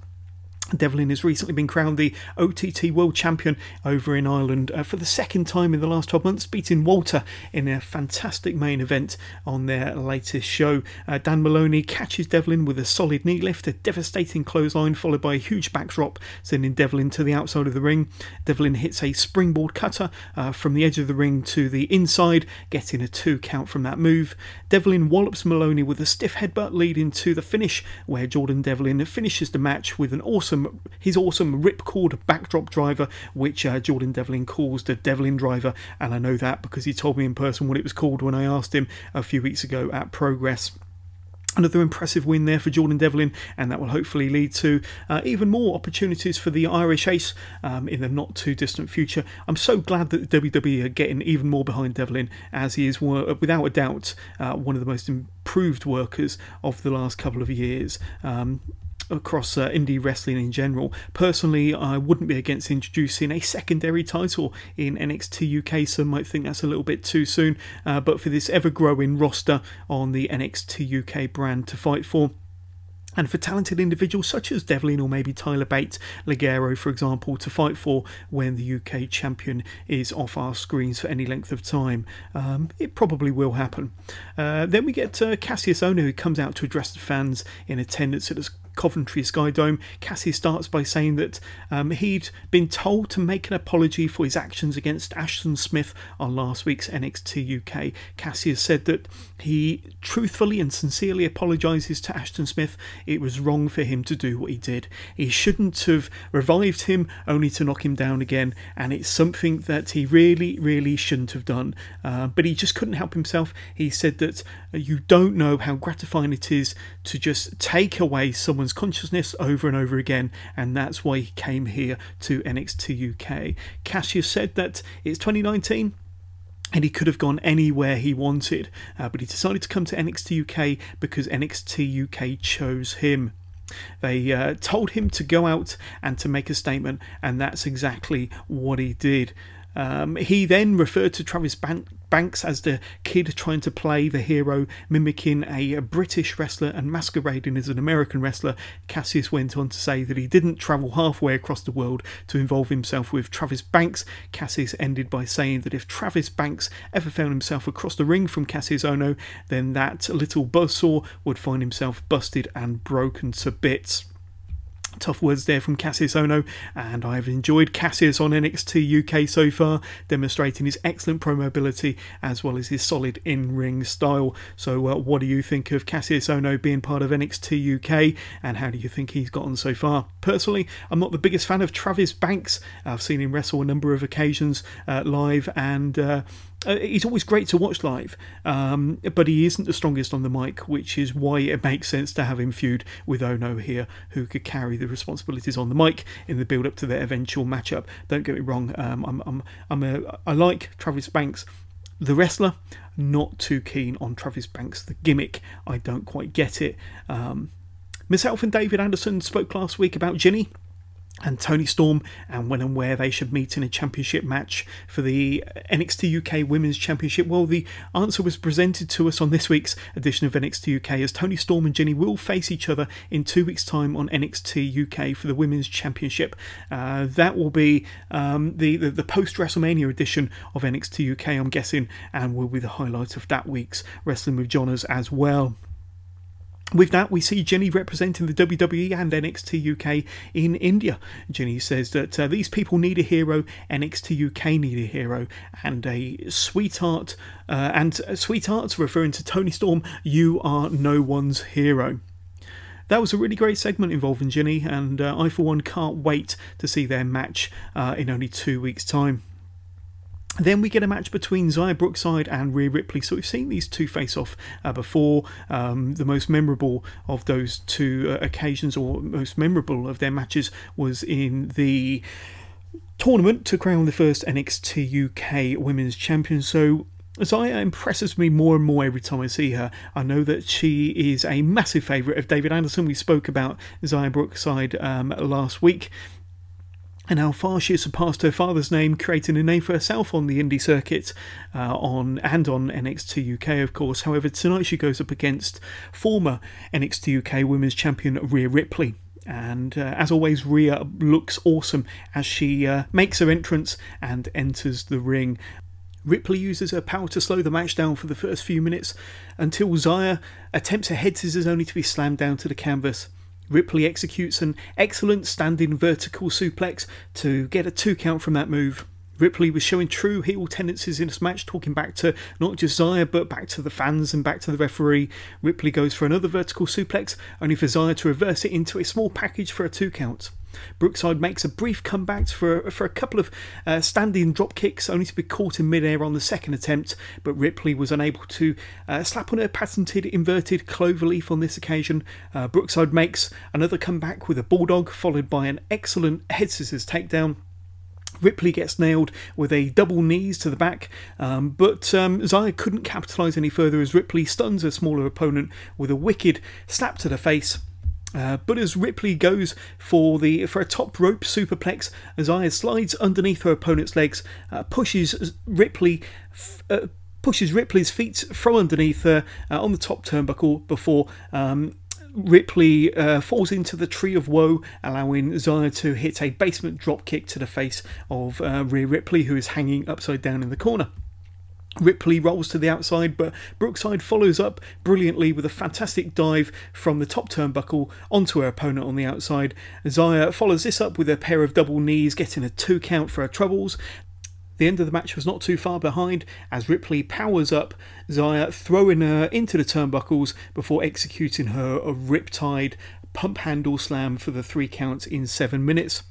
Devlin has recently been crowned the OTT World Champion over in Ireland uh, for the second time in the last 12 months, beating Walter in a fantastic main event on their latest show. Uh, Dan Moloney catches Devlin with a solid knee lift, a devastating clothesline, followed by a huge backdrop, sending Devlin to the outside of the ring. Devlin hits a springboard cutter uh, from the edge of the ring to the inside, getting a two count from that move. Devlin wallops Moloney with a stiff headbutt, leading to the finish, where Jordan Devlin finishes the match with an awesome awesome, his awesome ripcord backdrop driver, which uh, Jordan Devlin calls the Devlin driver, and I know that because he told me in person what it was called when I asked him a few weeks ago at Progress. Another impressive win there for Jordan Devlin, and that will hopefully lead to uh, even more opportunities for the Irish Ace um, in the not too distant future. I'm so glad that WWE are getting even more behind Devlin, as he is without a doubt uh, one of the most improved workers of the last couple of years. Um, across uh, indie wrestling in general. Personally, I wouldn't be against introducing a secondary title in NXT UK. Some might think that's a little bit too soon, uh, but for this ever growing roster on the NXT UK brand to fight for, and for talented individuals such as Devlin or maybe Tyler Bate, Ligero, for example, to fight for when the UK champion is off our screens for any length of time. Um, it probably will happen. Uh, then we get uh, Kassius Ohno, who comes out to address the fans in attendance at the Coventry Sky Dome. Cassie starts by saying that um, he'd been told to make an apology for his actions against Ashton Smith on last week's NXT UK. Cassie has said that he truthfully and sincerely apologises to Ashton Smith. It was wrong for him to do what he did. He shouldn't have revived him only to knock him down again, and it's something that he really, really shouldn't have done. Uh, but he just couldn't help himself. He said that uh, you don't know how gratifying it is to just take away someone's someone's consciousness over and over again, and that's why he came here to NXT UK. Kassius said that it's 2019 and he could have gone anywhere he wanted, uh, but he decided to come to NXT UK because NXT UK chose him. They uh, told him to go out and to make a statement, and that's exactly what he did. Um, he then referred to Travis Ban- Banks as the kid trying to play the hero, mimicking a, a, British wrestler and masquerading as an American wrestler. Kassius went on to say that he didn't travel halfway across the world to involve himself with Travis Banks. Kassius ended by saying that if Travis Banks ever found himself across the ring from Kassius Ohno, then that little buzzsaw would find himself busted and broken to bits. Tough words there from Kassius Ohno, and I've enjoyed Kassius on NXT UK so far, demonstrating his excellent pro mobility as well as his solid in ring style. So, uh, what do you think of Kassius Ohno being part of NXT UK, and how do you think he's gotten so far? Personally, I'm not the biggest fan of Travis Banks. I've seen him wrestle a number of occasions uh, live, and uh, uh, he's always great to watch live, um, but he isn't the strongest on the mic, which is why it makes sense to have him feud with Ohno here, who could carry the responsibilities on the mic in the build up to their eventual matchup. Don't get me wrong, um, I'm, I'm, I'm a, I like Travis Banks. The wrestler, not too keen on Travis Banks. The gimmick, I don't quite get it. Um, myself and David Anderson spoke last week about Jinny and Toni Storm and when and where they should meet in a championship match for the NXT UK Women's Championship? Well, the answer was presented to us on this week's edition of NXT UK as Toni Storm and Jinny will face each other in two weeks' time on NXT UK for the Women's Championship. Uh, that will be um, the, the, the post WrestleMania edition of NXT UK, I'm guessing, and will be the highlight of that week's Wrestling with Johners as well. With that, we see Jinny representing the WWE and NXT UK in India. Jinny says that uh, these people need a hero, NXT UK need a hero, and a sweetheart, uh, and sweethearts referring to Toni Storm, you are no one's hero. That was a really great segment involving Jinny, and uh, I, for one, can't wait to see their match uh, in only two weeks' time. Then we get a match between Xia Brookside and Rhea Ripley. So we've seen these two face off uh, before. Um, the most memorable of those two uh, occasions, or most memorable of their matches, was in the tournament to crown the first NXT UK Women's Champion. So Xia impresses me more and more every time I see her. I know that she is a massive favourite of David Anderson. We spoke about Xia Brookside um, last week and how far she has surpassed her father's name, creating a name for herself on the indie circuit, uh, on and on NXT UK, of course. However, tonight she goes up against former NXT UK Women's Champion Rhea Ripley. And uh, as always, Rhea looks awesome as she uh, makes her entrance and enters the ring. Ripley uses her power to slow the match down for the first few minutes until Xia attempts a head scissors only to be slammed down to the canvas. Ripley executes an excellent standing vertical suplex to get a two count from that move. Ripley was showing true heel tendencies in this match, talking back to not just Xia, but back to the fans and back to the referee. Ripley goes for another vertical suplex, only for Xia to reverse it into a small package for a two count. Brookside makes a brief comeback for, for a couple of uh, standing drop kicks, only to be caught in midair on the second attempt, but Ripley was unable to uh, slap on her patented inverted cloverleaf on this occasion. Uh, Brookside makes another comeback with a bulldog, followed by an excellent head scissors takedown. Ripley gets nailed with a double knees to the back, um, but um, Xia couldn't capitalise any further as Ripley stuns her smaller opponent with a wicked slap to the face. Uh, but as Ripley goes for the for a top rope superplex, Xia slides underneath her opponent's legs, uh, pushes Ripley. Uh, pushes Ripley's feet from underneath her uh, on the top turnbuckle before um, Ripley uh, falls into the tree of woe, allowing Xia to hit a basement drop kick to the face of uh, Ripley, who is hanging upside down in the corner. Ripley rolls to the outside, but Brookside follows up brilliantly with a fantastic dive from the top turnbuckle onto her opponent on the outside. Xia follows this up with a pair of double knees, getting a two count for her troubles. The end of the match was not too far behind as Ripley powers up Xia, throwing her into the turnbuckles before executing her a riptide pump handle slam for the three counts in seven minutes.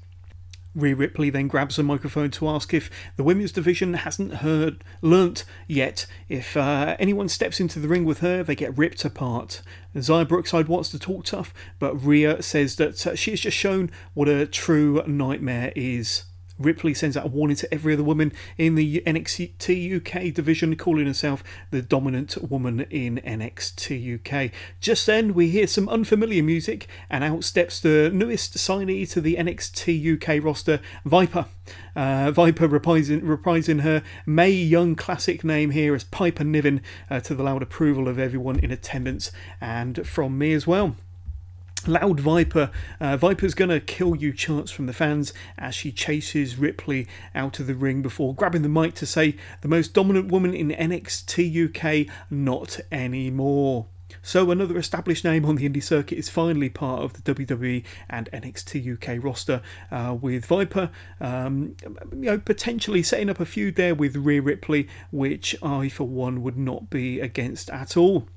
Rhea Ripley then grabs a microphone to ask if the women's division hasn't heard, learnt yet. If uh, anyone steps into the ring with her, they get ripped apart. Xia Brookside wants to talk tough, but Rhea says that uh, she has just shown what a true nightmare is. Ripley sends out a warning to every other woman in the NXT UK division, calling herself the dominant woman in NXT UK. Just then, we hear some unfamiliar music, and out steps the newest signee to the NXT UK roster, Viper. Uh, Viper reprising, reprising her Mae Young classic name here as Piper Niven uh, to the loud approval of everyone in attendance and from me as well. Loud Viper. Uh, Viper's gonna kill you chants from the fans as she chases Ripley out of the ring before grabbing the mic to say, the most dominant woman in NXT UK, not anymore. So another established name on the indie circuit is finally part of the WWE and NXT UK roster uh, with Viper, um, you know, potentially setting up a feud there with Rhea Ripley, which I for one would not be against at all.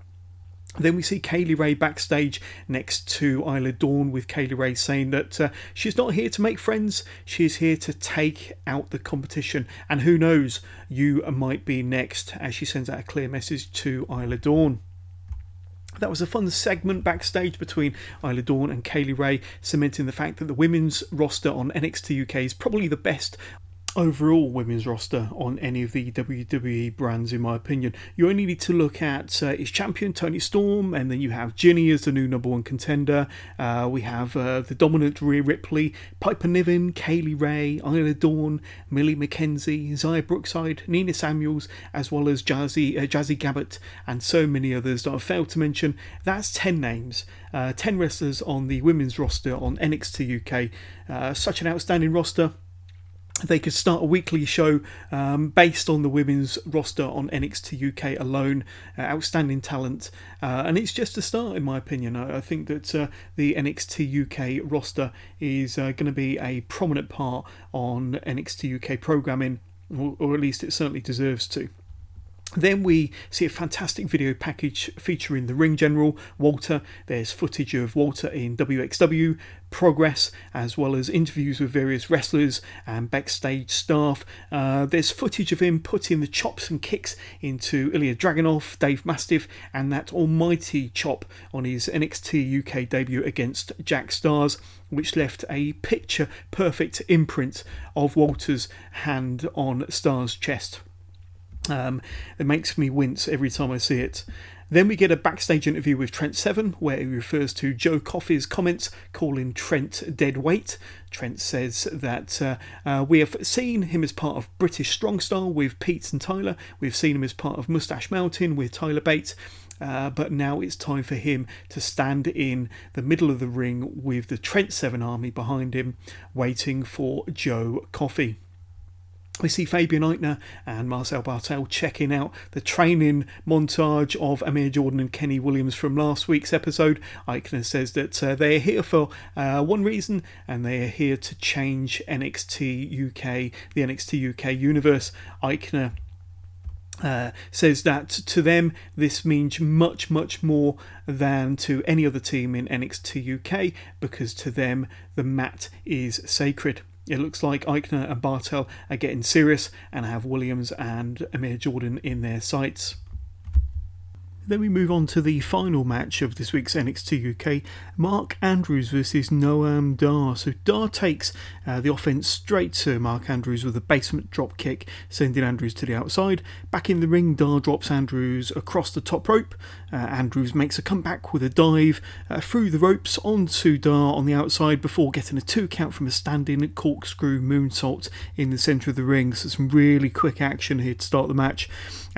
Then we see Kay Lee Ray backstage next to Isla Dawn, with Kay Lee Ray saying that uh, she's not here to make friends, she's here to take out the competition. And who knows, you might be next, as she sends out a clear message to Isla Dawn. That was a fun segment backstage between Isla Dawn and Kay Lee Ray, cementing the fact that the women's roster on NXT UK is probably the best overall women's roster on any of the WWE brands, in my opinion. You only need to look at uh, its champion, Toni Storm, and then you have Jinny as the new number one contender. Uh, we have uh, the dominant Rhea Ripley, Piper Niven, Kay Lee Ray, Isla Dawn, Millie McKenzie, Xia Brookside, Nina Samuels, as well as Jazzy, uh, Jazzy Gabert, and so many others that I've failed to mention. That's 10 names. Uh, 10 wrestlers on the women's roster on NXT UK. Uh, such an outstanding roster they could start a weekly show um, based on the women's roster on NXT UK alone. Uh, outstanding talent, uh, and it's just a start, in my opinion. I, I think that uh, the NXT UK roster is uh, going to be a prominent part on NXT UK programming, or, or at least it certainly deserves to. Then we see a fantastic video package featuring the ring general, Walter. There's footage of Walter in WXW, progress, as well as interviews with various wrestlers and backstage staff. Uh, there's footage of him putting the chops and kicks into Ilya Dragunov, Dave Mastiff, and that almighty chop on his NXT UK debut against Jack Starz, which left a picture perfect imprint of Walter's hand on Starz' chest. Um, it makes me wince every time I see it. Then we get a backstage interview with Trent Seven, where he refers to Joe Coffey's comments calling Trent dead weight. Trent says that uh, uh, we have seen him as part of British Strong Style with Pete and Tyler. We've seen him as part of Moustache Mountain with Tyler Bates. Uh, but now it's time for him to stand in the middle of the ring with the Trent Seven army behind him, waiting for Joe Coffey. We see Fabian Aichner and Marcel Barthel checking out the training montage of Amir Jordan and Kenny Williams from last week's episode. Aichner says that uh, they are here for uh, one reason, and they are here to change NXT UK, the NXT UK universe. Aichner uh, says that to them this means much, much more than to any other team in NXT UK because to them the mat is sacred. It looks like Aichner and Barthel are getting serious and have Williams and Amir Jordan in their sights. Then we move on to the final match of this week's NXT UK Mark Andrews versus Noam Dar. So Dar takes uh, the offense straight to Mark Andrews with a basement drop kick, sending Andrews to the outside. Back in the ring, Dar drops Andrews across the top rope. Uh, Andrews makes a comeback with a dive uh, through the ropes onto Dar on the outside before getting a two count from a standing corkscrew moonsault in the centre of the ring. So some really quick action here to start the match.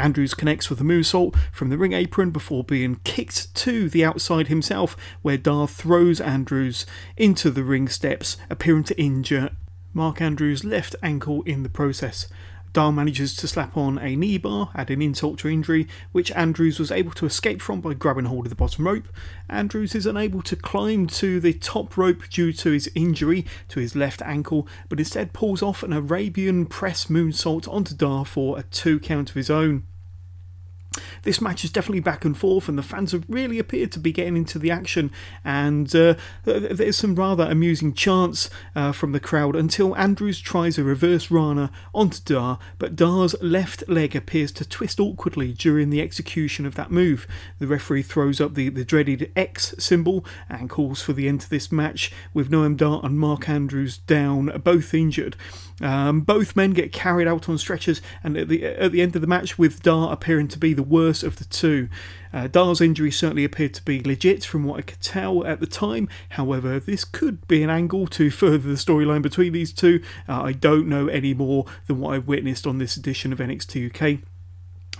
Andrews connects with a moonsault from the ring apron before being kicked to the outside himself, where Dar throws Andrews into the ring steps, appearing to injure Mark Andrews' left ankle in the process. Dar manages to slap on a knee bar, adding insult to injury, which Andrews was able to escape from by grabbing hold of the bottom rope. Andrews is unable to climb to the top rope due to his injury to his left ankle, but instead pulls off an Arabian press moonsault onto Dar for a two count of his own. This match is definitely back and forth, and the fans have really appeared to be getting into the action. And uh, there's some rather amusing chants uh, from the crowd until Andrews tries a reverse Rana onto Dar, but Dar's left leg appears to twist awkwardly during the execution of that move. The referee throws up the, the dreaded X symbol and calls for the end to this match, with Noam Dar and Mark Andrews down, both injured. Um, both men get carried out on stretchers, and at the at the end of the match, with Dar appearing to be the worst of the two. Uh, Dar's injury certainly appeared to be legit from what I could tell at the time. However, this could be an angle to further the storyline between these two. Uh, I don't know any more than what I've witnessed on this edition of NXT UK.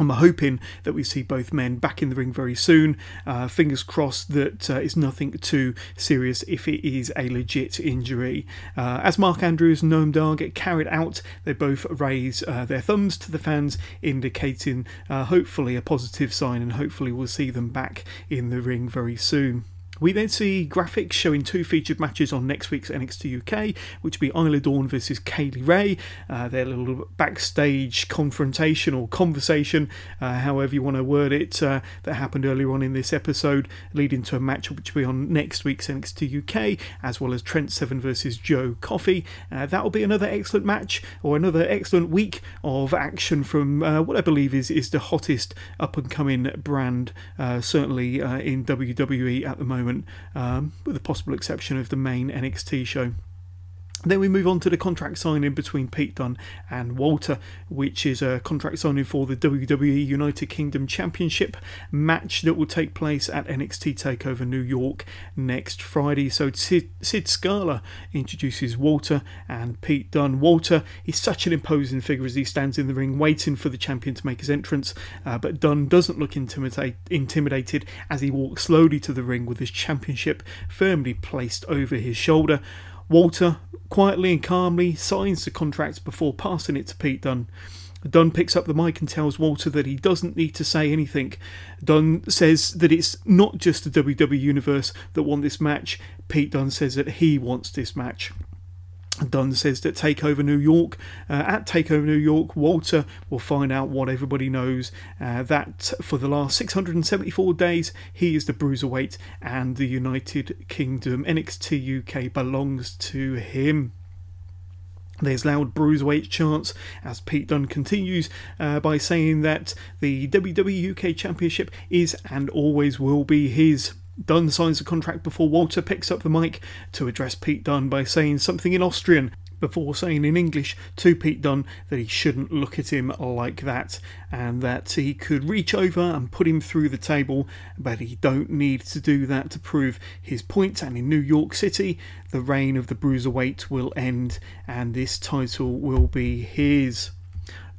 I'm hoping that we see both men back in the ring very soon. Uh, fingers crossed that uh, it's nothing too serious if it is a legit injury. Uh, as Mark Andrews and Noam Dar get carried out, they both raise uh, their thumbs to the fans, indicating uh, hopefully a positive sign, and hopefully we'll see them back in the ring very soon. We then see graphics showing two featured matches on next week's NXT UK, which will be Isla Dawn versus Kay Lee Ray. Uh, their little backstage confrontation or conversation, uh, however you want to word it, uh, that happened earlier on in this episode, leading to a match which will be on next week's NXT UK, as well as Trent Seven versus Joe Coffey. Uh, that will be another excellent match or another excellent week of action from uh, what I believe is, is the hottest up and coming brand, uh, certainly in WWE at the moment moment, um, with the possible exception of the main NXT show. Then we move on to the contract signing between Pete Dunne and Walter, which is a contract signing for the WWE United Kingdom Championship match that will take place at NXT TakeOver New York next Friday. So Sid, Sid Scala introduces Walter and Pete Dunne. Walter is such an imposing figure as he stands in the ring waiting for the champion to make his entrance, uh, but Dunne doesn't look intimidate, intimidated as he walks slowly to the ring with his championship firmly placed over his shoulder. Walter quietly and calmly signs the contract before passing it to Pete Dunne. Dunne picks up the mic and tells Walter that he doesn't need to say anything. Dunne says that it's not just the WWE Universe that want this match. Pete Dunne says that he wants this match. Dunne says that Takeover New York, uh, at Takeover New York, Walter will find out what everybody knows uh, that for the last 674 days he is the bruiserweight and the United Kingdom NXT UK belongs to him. There's loud bruiserweight chants as Pete Dunne continues uh, by saying that the WWE UK Championship is and always will be his. Dunne signs the contract before Walter picks up the mic to address Pete Dunne by saying something in Austrian before saying in English to Pete Dunne that he shouldn't look at him like that and that he could reach over and put him through the table, but he don't need to do that to prove his point. And in New York City, the reign of the Bruiserweight will end and this title will be his.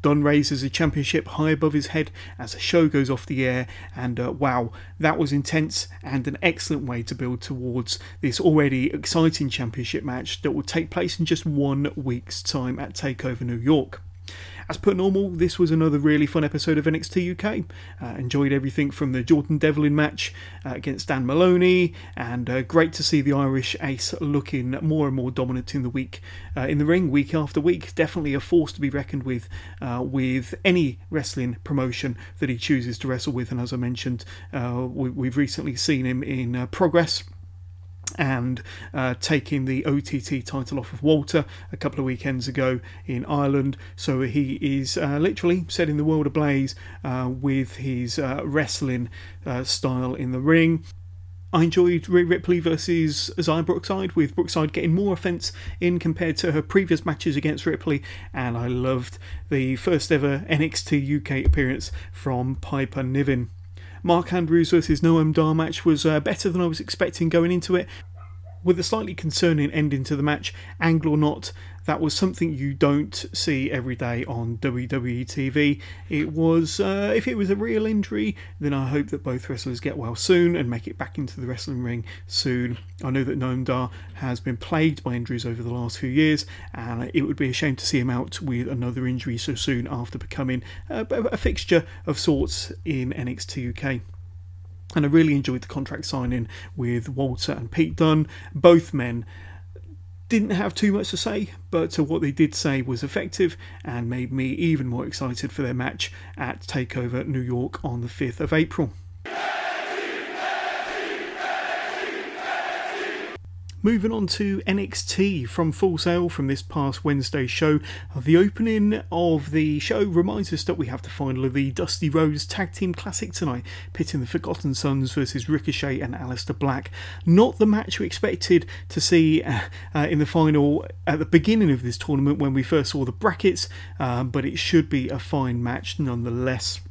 Dunne raises the championship high above his head as the show goes off the air, and uh, wow, that was intense and an excellent way to build towards this already exciting championship match that will take place in just one week's time at TakeOver New York. As per normal, this was another really fun episode of NXT UK. Uh, enjoyed everything from the Jordan Devlin match uh, against Dan Moloney, and uh, great to see the Irish ace looking more and more dominant in the week uh, in the ring, week after week. Definitely a force to be reckoned with uh, with any wrestling promotion that he chooses to wrestle with. And as I mentioned, uh, we, have recently seen him in Progress and uh, taking the OTT title off of Walter a couple of weekends ago in Ireland. So he is uh, literally setting the world ablaze uh, with his uh, wrestling uh, style in the ring. I enjoyed Rhea Ripley versus Xia Brookside, with Brookside getting more offence in compared to her previous matches against Ripley, and I loved the first ever NXT UK appearance from Piper Niven. Mark Andrews versus Noam Dar match was uh, better than I was expecting going into it. With a slightly concerning ending to the match, angle or not, that was something you don't see every day on WWE TV. It was, uh, if it was a real injury, then I hope that both wrestlers get well soon and make it back into the wrestling ring soon. I know that Noam Dar has been plagued by injuries over the last few years, and it would be a shame to see him out with another injury so soon after becoming a, a fixture of sorts in NXT UK and I really enjoyed the contract signing with Walter and Pete Dunne. Both men didn't have too much to say, but what they did say was effective and made me even more excited for their match at TakeOver New York on the 5th of April. Moving on to NXT from Full Sail from this past Wednesday show. The opening of the show reminds us that we have the final of the Dusty Rhodes Tag Team Classic tonight, pitting the Forgotten Sons versus Ricochet and Aleister Black. Not the match we expected to see uh, uh, in the final at the beginning of this tournament when we first saw the brackets, uh, but it should be a fine match nonetheless.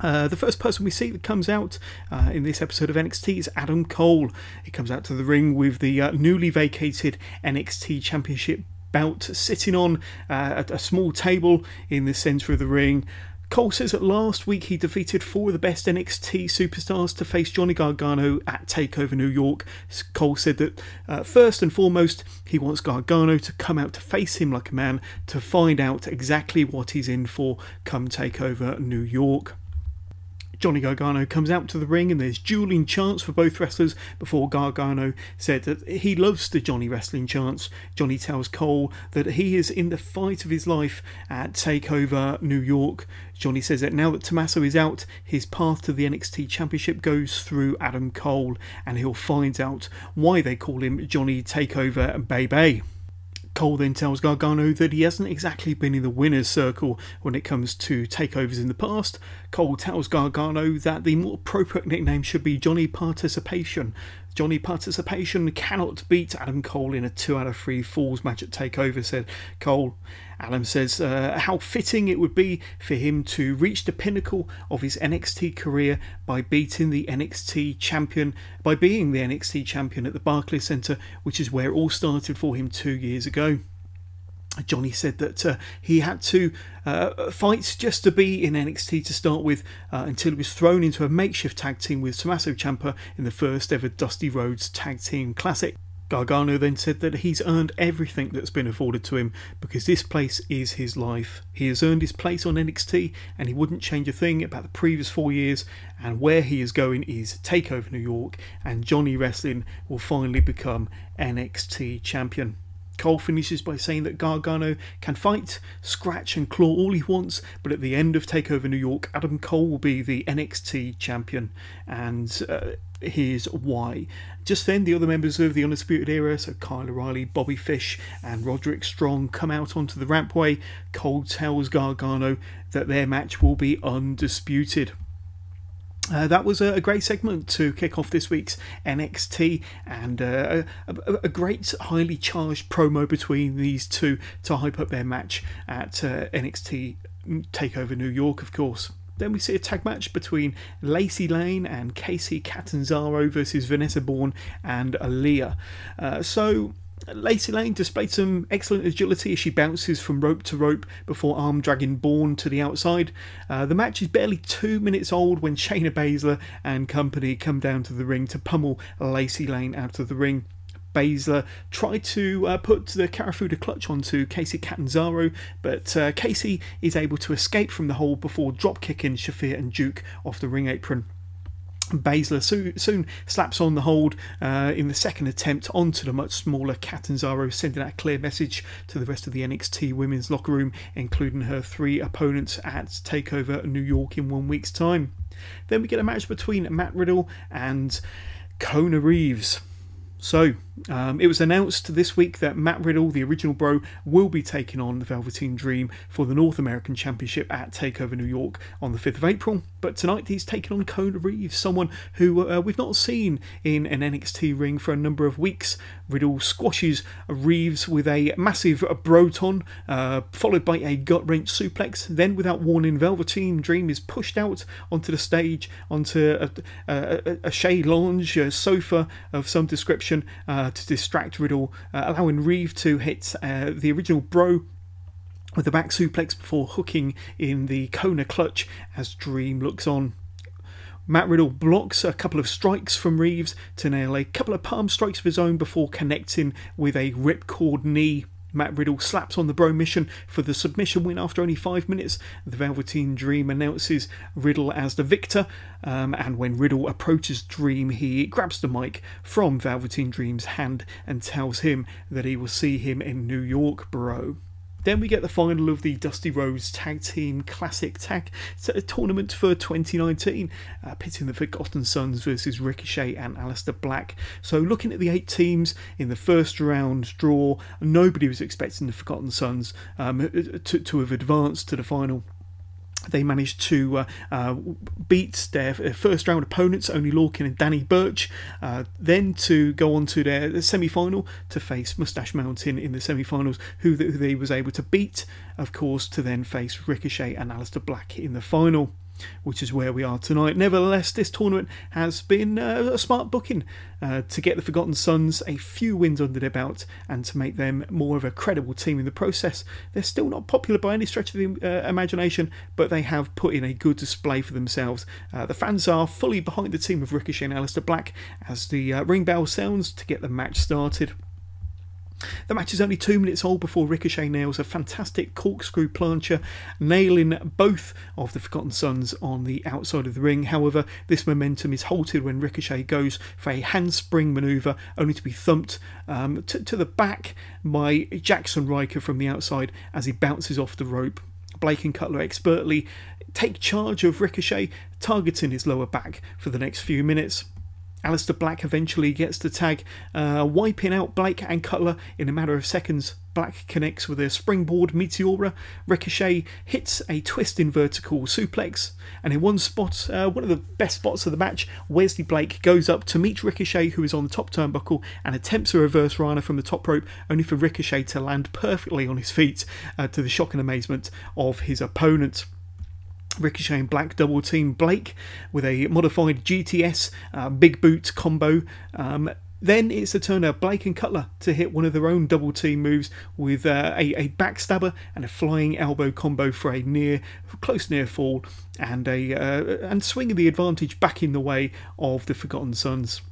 Uh, the first person we see that comes out uh, in this episode of NXT is Adam Cole. He comes out to the ring with the uh, newly vacated NXT Championship belt sitting on uh, a, a, small table in the centre of the ring. Cole says that last week he defeated four of the best NXT superstars to face Johnny Gargano at TakeOver New York. Cole said that uh, first and foremost, he wants Gargano to come out to face him like a man to find out exactly what he's in for come TakeOver New York. Johnny Gargano comes out to the ring and there's dueling chants for both wrestlers before Gargano said that he loves the Johnny wrestling chants. Johnny tells Cole that he is in the fight of his life at TakeOver New York. Johnny says that now that Tommaso is out, his path to the NXT Championship goes through Adam Cole and he'll find out why they call him Johnny Takeover Baby. Cole then tells Gargano that he hasn't exactly been in the winner's circle when it comes to takeovers in the past. Cole tells Gargano that the more appropriate nickname should be Johnny Participation. Johnny Participation cannot beat Adam Cole in a 2 out of 3 Falls match at TakeOver, said Cole. Adam says uh, how fitting it would be for him to reach the pinnacle of his NXT career by beating the NXT champion, by being the NXT champion at the Barclays Center, which is where it all started for him two years ago. Johnny said that uh, he had to uh, fight just to be in NXT to start with uh, until he was thrown into a makeshift tag team with Tommaso Ciampa in the first ever Dusty Rhodes Tag Team Classic. Gargano then said that he's earned everything that's been afforded to him because this place is his life. He has earned his place on NXT and he wouldn't change a thing about the previous four years. And where he is going is TakeOver New York, and Johnny Wrestling will finally become NXT champion. Cole finishes by saying that Gargano can fight, scratch, and claw all he wants, but at the end of TakeOver New York, Adam Cole will be the NXT champion, and uh, here's why. Just then, the other members of the Undisputed Era, so Kyle O'Reilly, Bobby Fish, and Roderick Strong, come out onto the rampway. Cole tells Gargano that their match will be undisputed. Uh, that was a, great segment to kick off this week's NXT and uh, a, a, great highly charged promo between these two to hype up their match at uh, NXT Takeover New York, of course. Then we see a tag match between Lacey Lane and Kacy Catanzaro versus Vanessa Borne and Aliyah. Uh, so Lacey Lane displayed some excellent agility as she bounces from rope to rope before arm dragging Borne to the outside. Uh, the match is barely two minutes old when Shayna Baszler and company come down to the ring to pummel Lacey Lane out of the ring. Baszler tried to uh, put the Kirifuda clutch onto Kacy Catanzaro, but uh, Kacy is able to escape from the hold before drop kicking Shafir and Duke off the ring apron. Baszler soon, soon, slaps on the hold uh, in the second attempt onto the much smaller Catanzaro, sending out a clear message to the rest of the NXT women's locker room, including her three opponents at TakeOver New York in one week's time. Then we get a match between Matt Riddle and Kona Reeves. So, um, it was announced this week that Matt Riddle, the original bro, will be taking on the Velveteen Dream for the North American Championship at TakeOver New York on the 5th of April. But tonight he's taking on Kona Reeves, someone who uh, we've not seen in an NXT ring for a number of weeks. Riddle squashes Reeves with a massive Broton, uh, followed by a gut wrench suplex. Then, without warning, Velveteen Dream is pushed out onto the stage, onto a, a, a, a Shea lounge, a sofa of some description. Uh, to distract Riddle, uh, allowing Reeve to hit uh, the original Bro with the back suplex before hooking in the Kona clutch as Dream looks on. Matt Riddle blocks a couple of strikes from Reeves to nail a couple of palm strikes of his own before connecting with a ripcord knee Matt Riddle slaps on the Bromission for the submission win after only five minutes. The Velveteen Dream announces Riddle as the victor, um, and when Riddle approaches Dream, he grabs the mic from Velveteen Dream's hand and tells him that he will see him in New York, bro. Then we get the final of the Dusty Rhodes Tag Team Classic Tag Tournament for 2019, uh, pitting the Forgotten Sons versus Ricochet and Aleister Black. So, looking at the eight teams in the first round draw, nobody was expecting the Forgotten Sons um, to, to have advanced to the final they managed to uh, uh, beat their first round opponents, Oney Lorcan and Danny Burch, uh, then to go on to their semi final to face Moustache Mountain in the semi finals, who, who they was able to beat, of course, to then face Ricochet and Aleister Black in the final. Which is where we are tonight. Nevertheless, this tournament has been uh, a smart booking uh, to get the Forgotten Sons a few wins under their belt and to make them more of a credible team in the process. They're still not popular by any stretch of the uh, imagination, but they have put in a good display for themselves. Uh, the fans are fully behind the team of Ricochet and Aleister Black as the uh, ring bell sounds to get the match started. The match is only two minutes old before Ricochet nails a fantastic corkscrew plancha, nailing both of the Forgotten Sons on the outside of the ring. However, this momentum is halted when Ricochet goes for a handspring manoeuvre, only to be thumped um, to, to the back by Jackson Ryker from the outside as he bounces off the rope. Blake and Cutler expertly take charge of Ricochet, targeting his lower back for the next few minutes. Aleister Black eventually gets the tag, uh, wiping out Blake and Cutler in a matter of seconds. Black connects with a springboard Meteora. Ricochet hits a twisting vertical suplex, and in one spot, uh, one of the best spots of the match, Wesley Blake goes up to meet Ricochet, who is on the top turnbuckle, and attempts a reverse Rana from the top rope, only for Ricochet to land perfectly on his feet, uh, to the shock and amazement of his opponent. Ricochet and Black double team Blake with a modified GTS uh, big boot combo. Um, then it's the turn of Blake and Cutler to hit one of their own double team moves with uh, a, a backstabber and a flying elbow combo for a near, close near fall, and a uh, and swinging the advantage back in the way of the Forgotten Sons.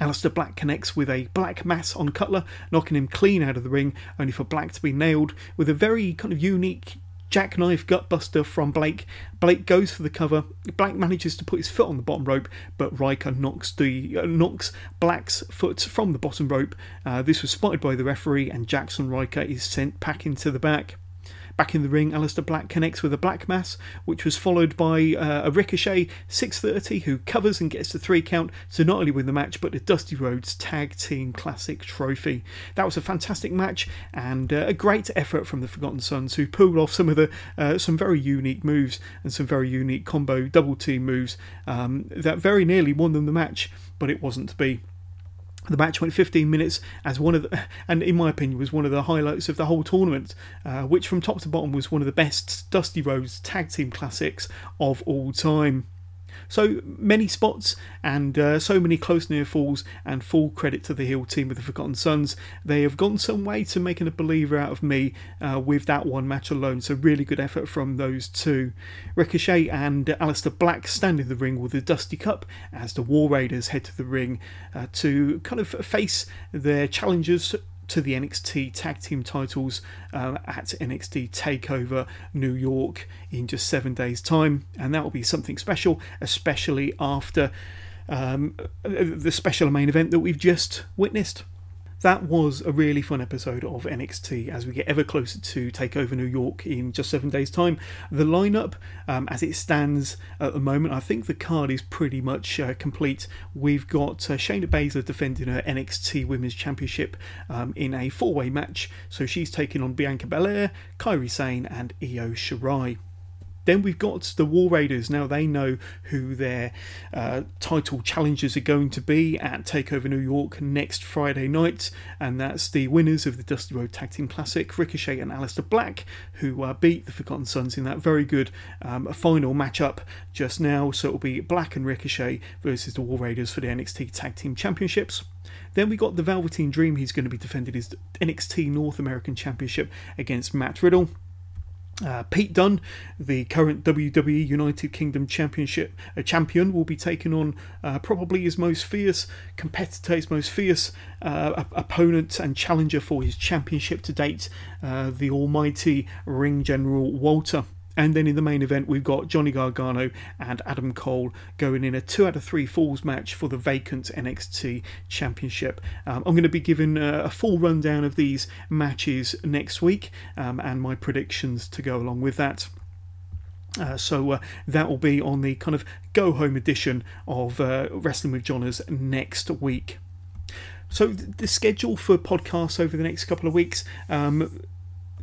Aleister Black connects with a black mass on Cutler, knocking him clean out of the ring, only for Black to be nailed with a very kind of unique jackknife gutbuster from Blake. Blake goes for the cover. Black manages to put his foot on the bottom rope, but Ryker knocks the uh, knocks Black's foot from the bottom rope. Uh, this was spotted by the referee, and Jackson Ryker is sent packing to the back. Back in the ring, Aleister Black connects with a Black Mass, which was followed by uh, a Ricochet 630 who covers and gets the three count to not only win the match but the Dusty Rhodes Tag Team Classic trophy. That was a fantastic match and uh, a great effort from the Forgotten Sons who pulled off some of the uh, some very unique moves and some very unique combo double team moves um, that very nearly won them the match, but it wasn't to be. The match went 15 minutes as one of the, and in my opinion, was one of the highlights of the whole tournament, uh, which from top to bottom was one of the best Dusty Rhodes tag team classics of all time. So many spots and uh, so many close near falls, and full credit to the heel team with the Forgotten Sons. They have gone some way to making a believer out of me uh, with that one match alone. So, really good effort from those two. Ricochet and Aleister Black stand in the ring with the Dusty Cup as the War Raiders head to the ring uh, to kind of face their challengers to the NXT tag team titles uh, at NXT Takeover New York in just seven days' time, and that will be something special, especially after um, the special main event that we've just witnessed that was a really fun episode of NXT as we get ever closer to Takeover New York in just seven days' time. The lineup, um, as it stands at the moment, I think the card is pretty much uh, complete. We've got uh, Shayna Baszler defending her NXT Women's Championship um, in a four way match, so she's taking on Bianca Belair, Kairi Sane, and Io Shirai. Then we've got the War Raiders. Now they know who their uh, title challengers are going to be at Takeover New York next Friday night, and that's the winners of the Dusty Rhodes Tag Team Classic, Ricochet and Aleister Black, who uh, beat the Forgotten Sons in that very good um, final matchup just now. So it'll be Black and Ricochet versus the War Raiders for the NXT Tag Team Championships. Then we got the Velveteen Dream. He's going to be defending his NXT North American Championship against Matt Riddle. Uh, Pete Dunne, the current WWE United Kingdom Championship uh, champion, will be taking on uh, probably his most fierce competitor, his most fierce uh, opponent and challenger for his championship to date, uh, the almighty Ring General Walter. And then in the main event, we've got Johnny Gargano and Adam Cole going in a two out of three falls match for the vacant NXT Championship. Um, I'm going to be giving a, a, full rundown of these matches next week um, and my predictions to go along with that. Uh, so uh, that will be on the kind of go home edition of uh, Wrestling with Johners next week. So the schedule for podcasts over the next couple of weeks. Um,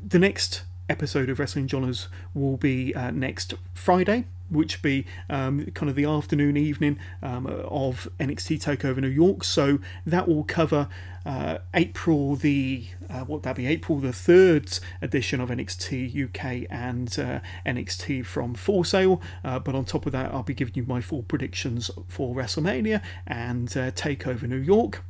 the next episode of Wrestling Johners will be uh, next Friday, which be um, kind of the afternoon, evening um, of NXT Takeover New York. So that will cover uh, April the uh, what that be April the third edition of NXT UK and uh, NXT from Full Sail. Uh, but on top of that, I'll be giving you my full predictions for WrestleMania and uh, Takeover New York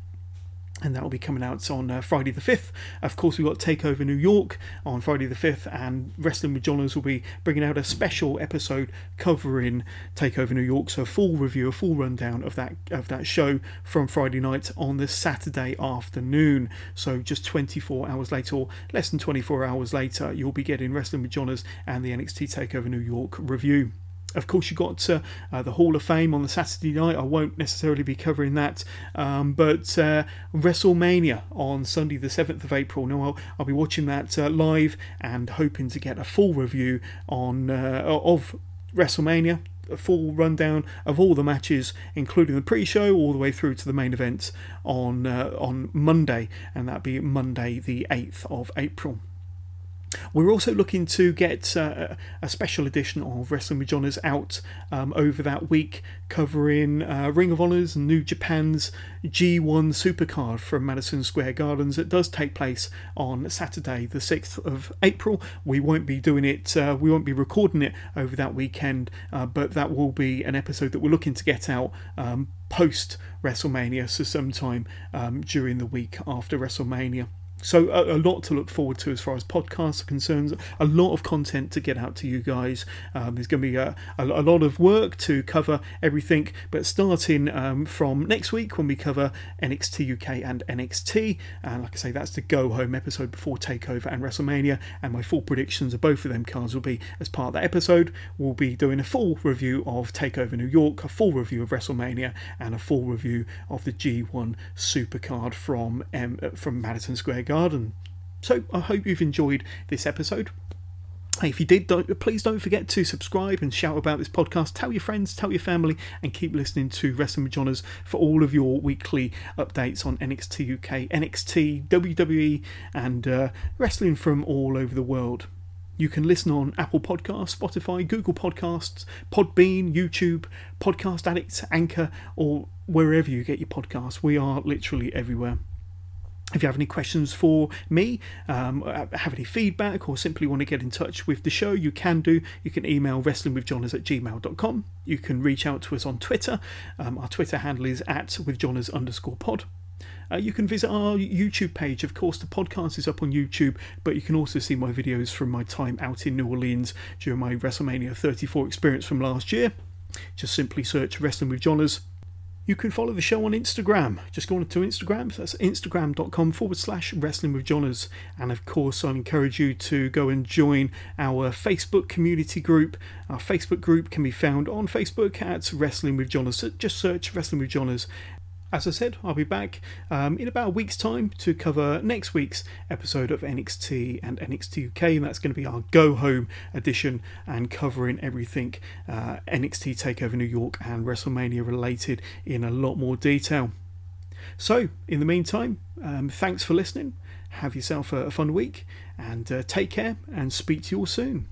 and that will be coming out on uh, Friday the 5th. Of course, we've got Takeover New York on Friday the 5th, and Wrestling with Johners will be bringing out a special episode covering Takeover New York. So, a full review, a full rundown of that of that show from Friday night on the Saturday afternoon. So, just 24 hours later, or less than 24 hours later, you'll be getting Wrestling with Johners and the NXT Takeover New York review. Of course, you got uh, uh, the Hall of Fame on the Saturday night. I won't necessarily be covering that, um, but uh, WrestleMania on Sunday, the 7th of April. Now, I'll, I'll be watching that uh, live and hoping to get a full review on uh, of WrestleMania. A full rundown of all the matches, including the pre-show, all the way through to the main event on uh, on Monday, and that'll be Monday, the 8th of April. We're also looking to get uh, a special edition of Wrestling with Johners out um, over that week, covering uh, Ring of Honor's New Japan's G1 Supercard from Madison Square Gardens. It does take place on Saturday, the 6th of April. We won't be doing it, uh, we won't be recording it over that weekend, uh, but that will be an episode that we're looking to get out um, post WrestleMania, so sometime um, during the week after WrestleMania. So a, a, lot to look forward to as far as podcasts are concerned. A lot of content to get out to you guys. Um, there's going to be a, a, a, lot of work to cover everything. But starting um, from next week when we cover NXT UK and NXT, and like I say, that's the go home episode before Takeover and WrestleMania. And my full predictions of both of them cards will be as part of that episode. We'll be doing a full review of Takeover New York, a full review of WrestleMania, and a full review of the G1 Supercard from um, from Madison Square garden. So I hope you've enjoyed this episode. If you did, don't, please don't forget to subscribe and shout about this podcast. Tell your friends, tell your family, and keep listening to Wrestling with Johners for all of your weekly updates on NXT UK, NXT, WWE, and uh, wrestling from all over the world. You can listen on Apple Podcasts, Spotify, Google Podcasts, Podbean, YouTube, Podcast Addict, Anchor, or wherever you get your podcasts. We are literally everywhere. If you have any questions for me, um, have any feedback, or simply want to get in touch with the show, you can do. You can email wrestlingwithjohners at gmail.com. You can reach out to us on Twitter. Um, our Twitter handle is at withjohners underscore pod. Uh, you can visit our YouTube page. Of course, the podcast is up on YouTube, but you can also see my videos from my time out in New Orleans during my WrestleMania 34 experience from last year. Just simply search Wrestling with Johners you can follow the show on Instagram. Just go on to Instagram. That's instagram.com forward slash wrestling with Johners. And of course, I encourage you to go and join our Facebook community group. Our Facebook group can be found on Facebook at Wrestling with Johners. Just search Wrestling with Johners as I said, I'll be back um, in about a week's time to cover next week's episode of NXT and NXT UK, and that's going to be our go home edition and covering everything uh, NXT Takeover New York and WrestleMania related in a lot more detail. So, in the meantime, um, thanks for listening. Have yourself a, a fun week and uh, take care and speak to you all soon.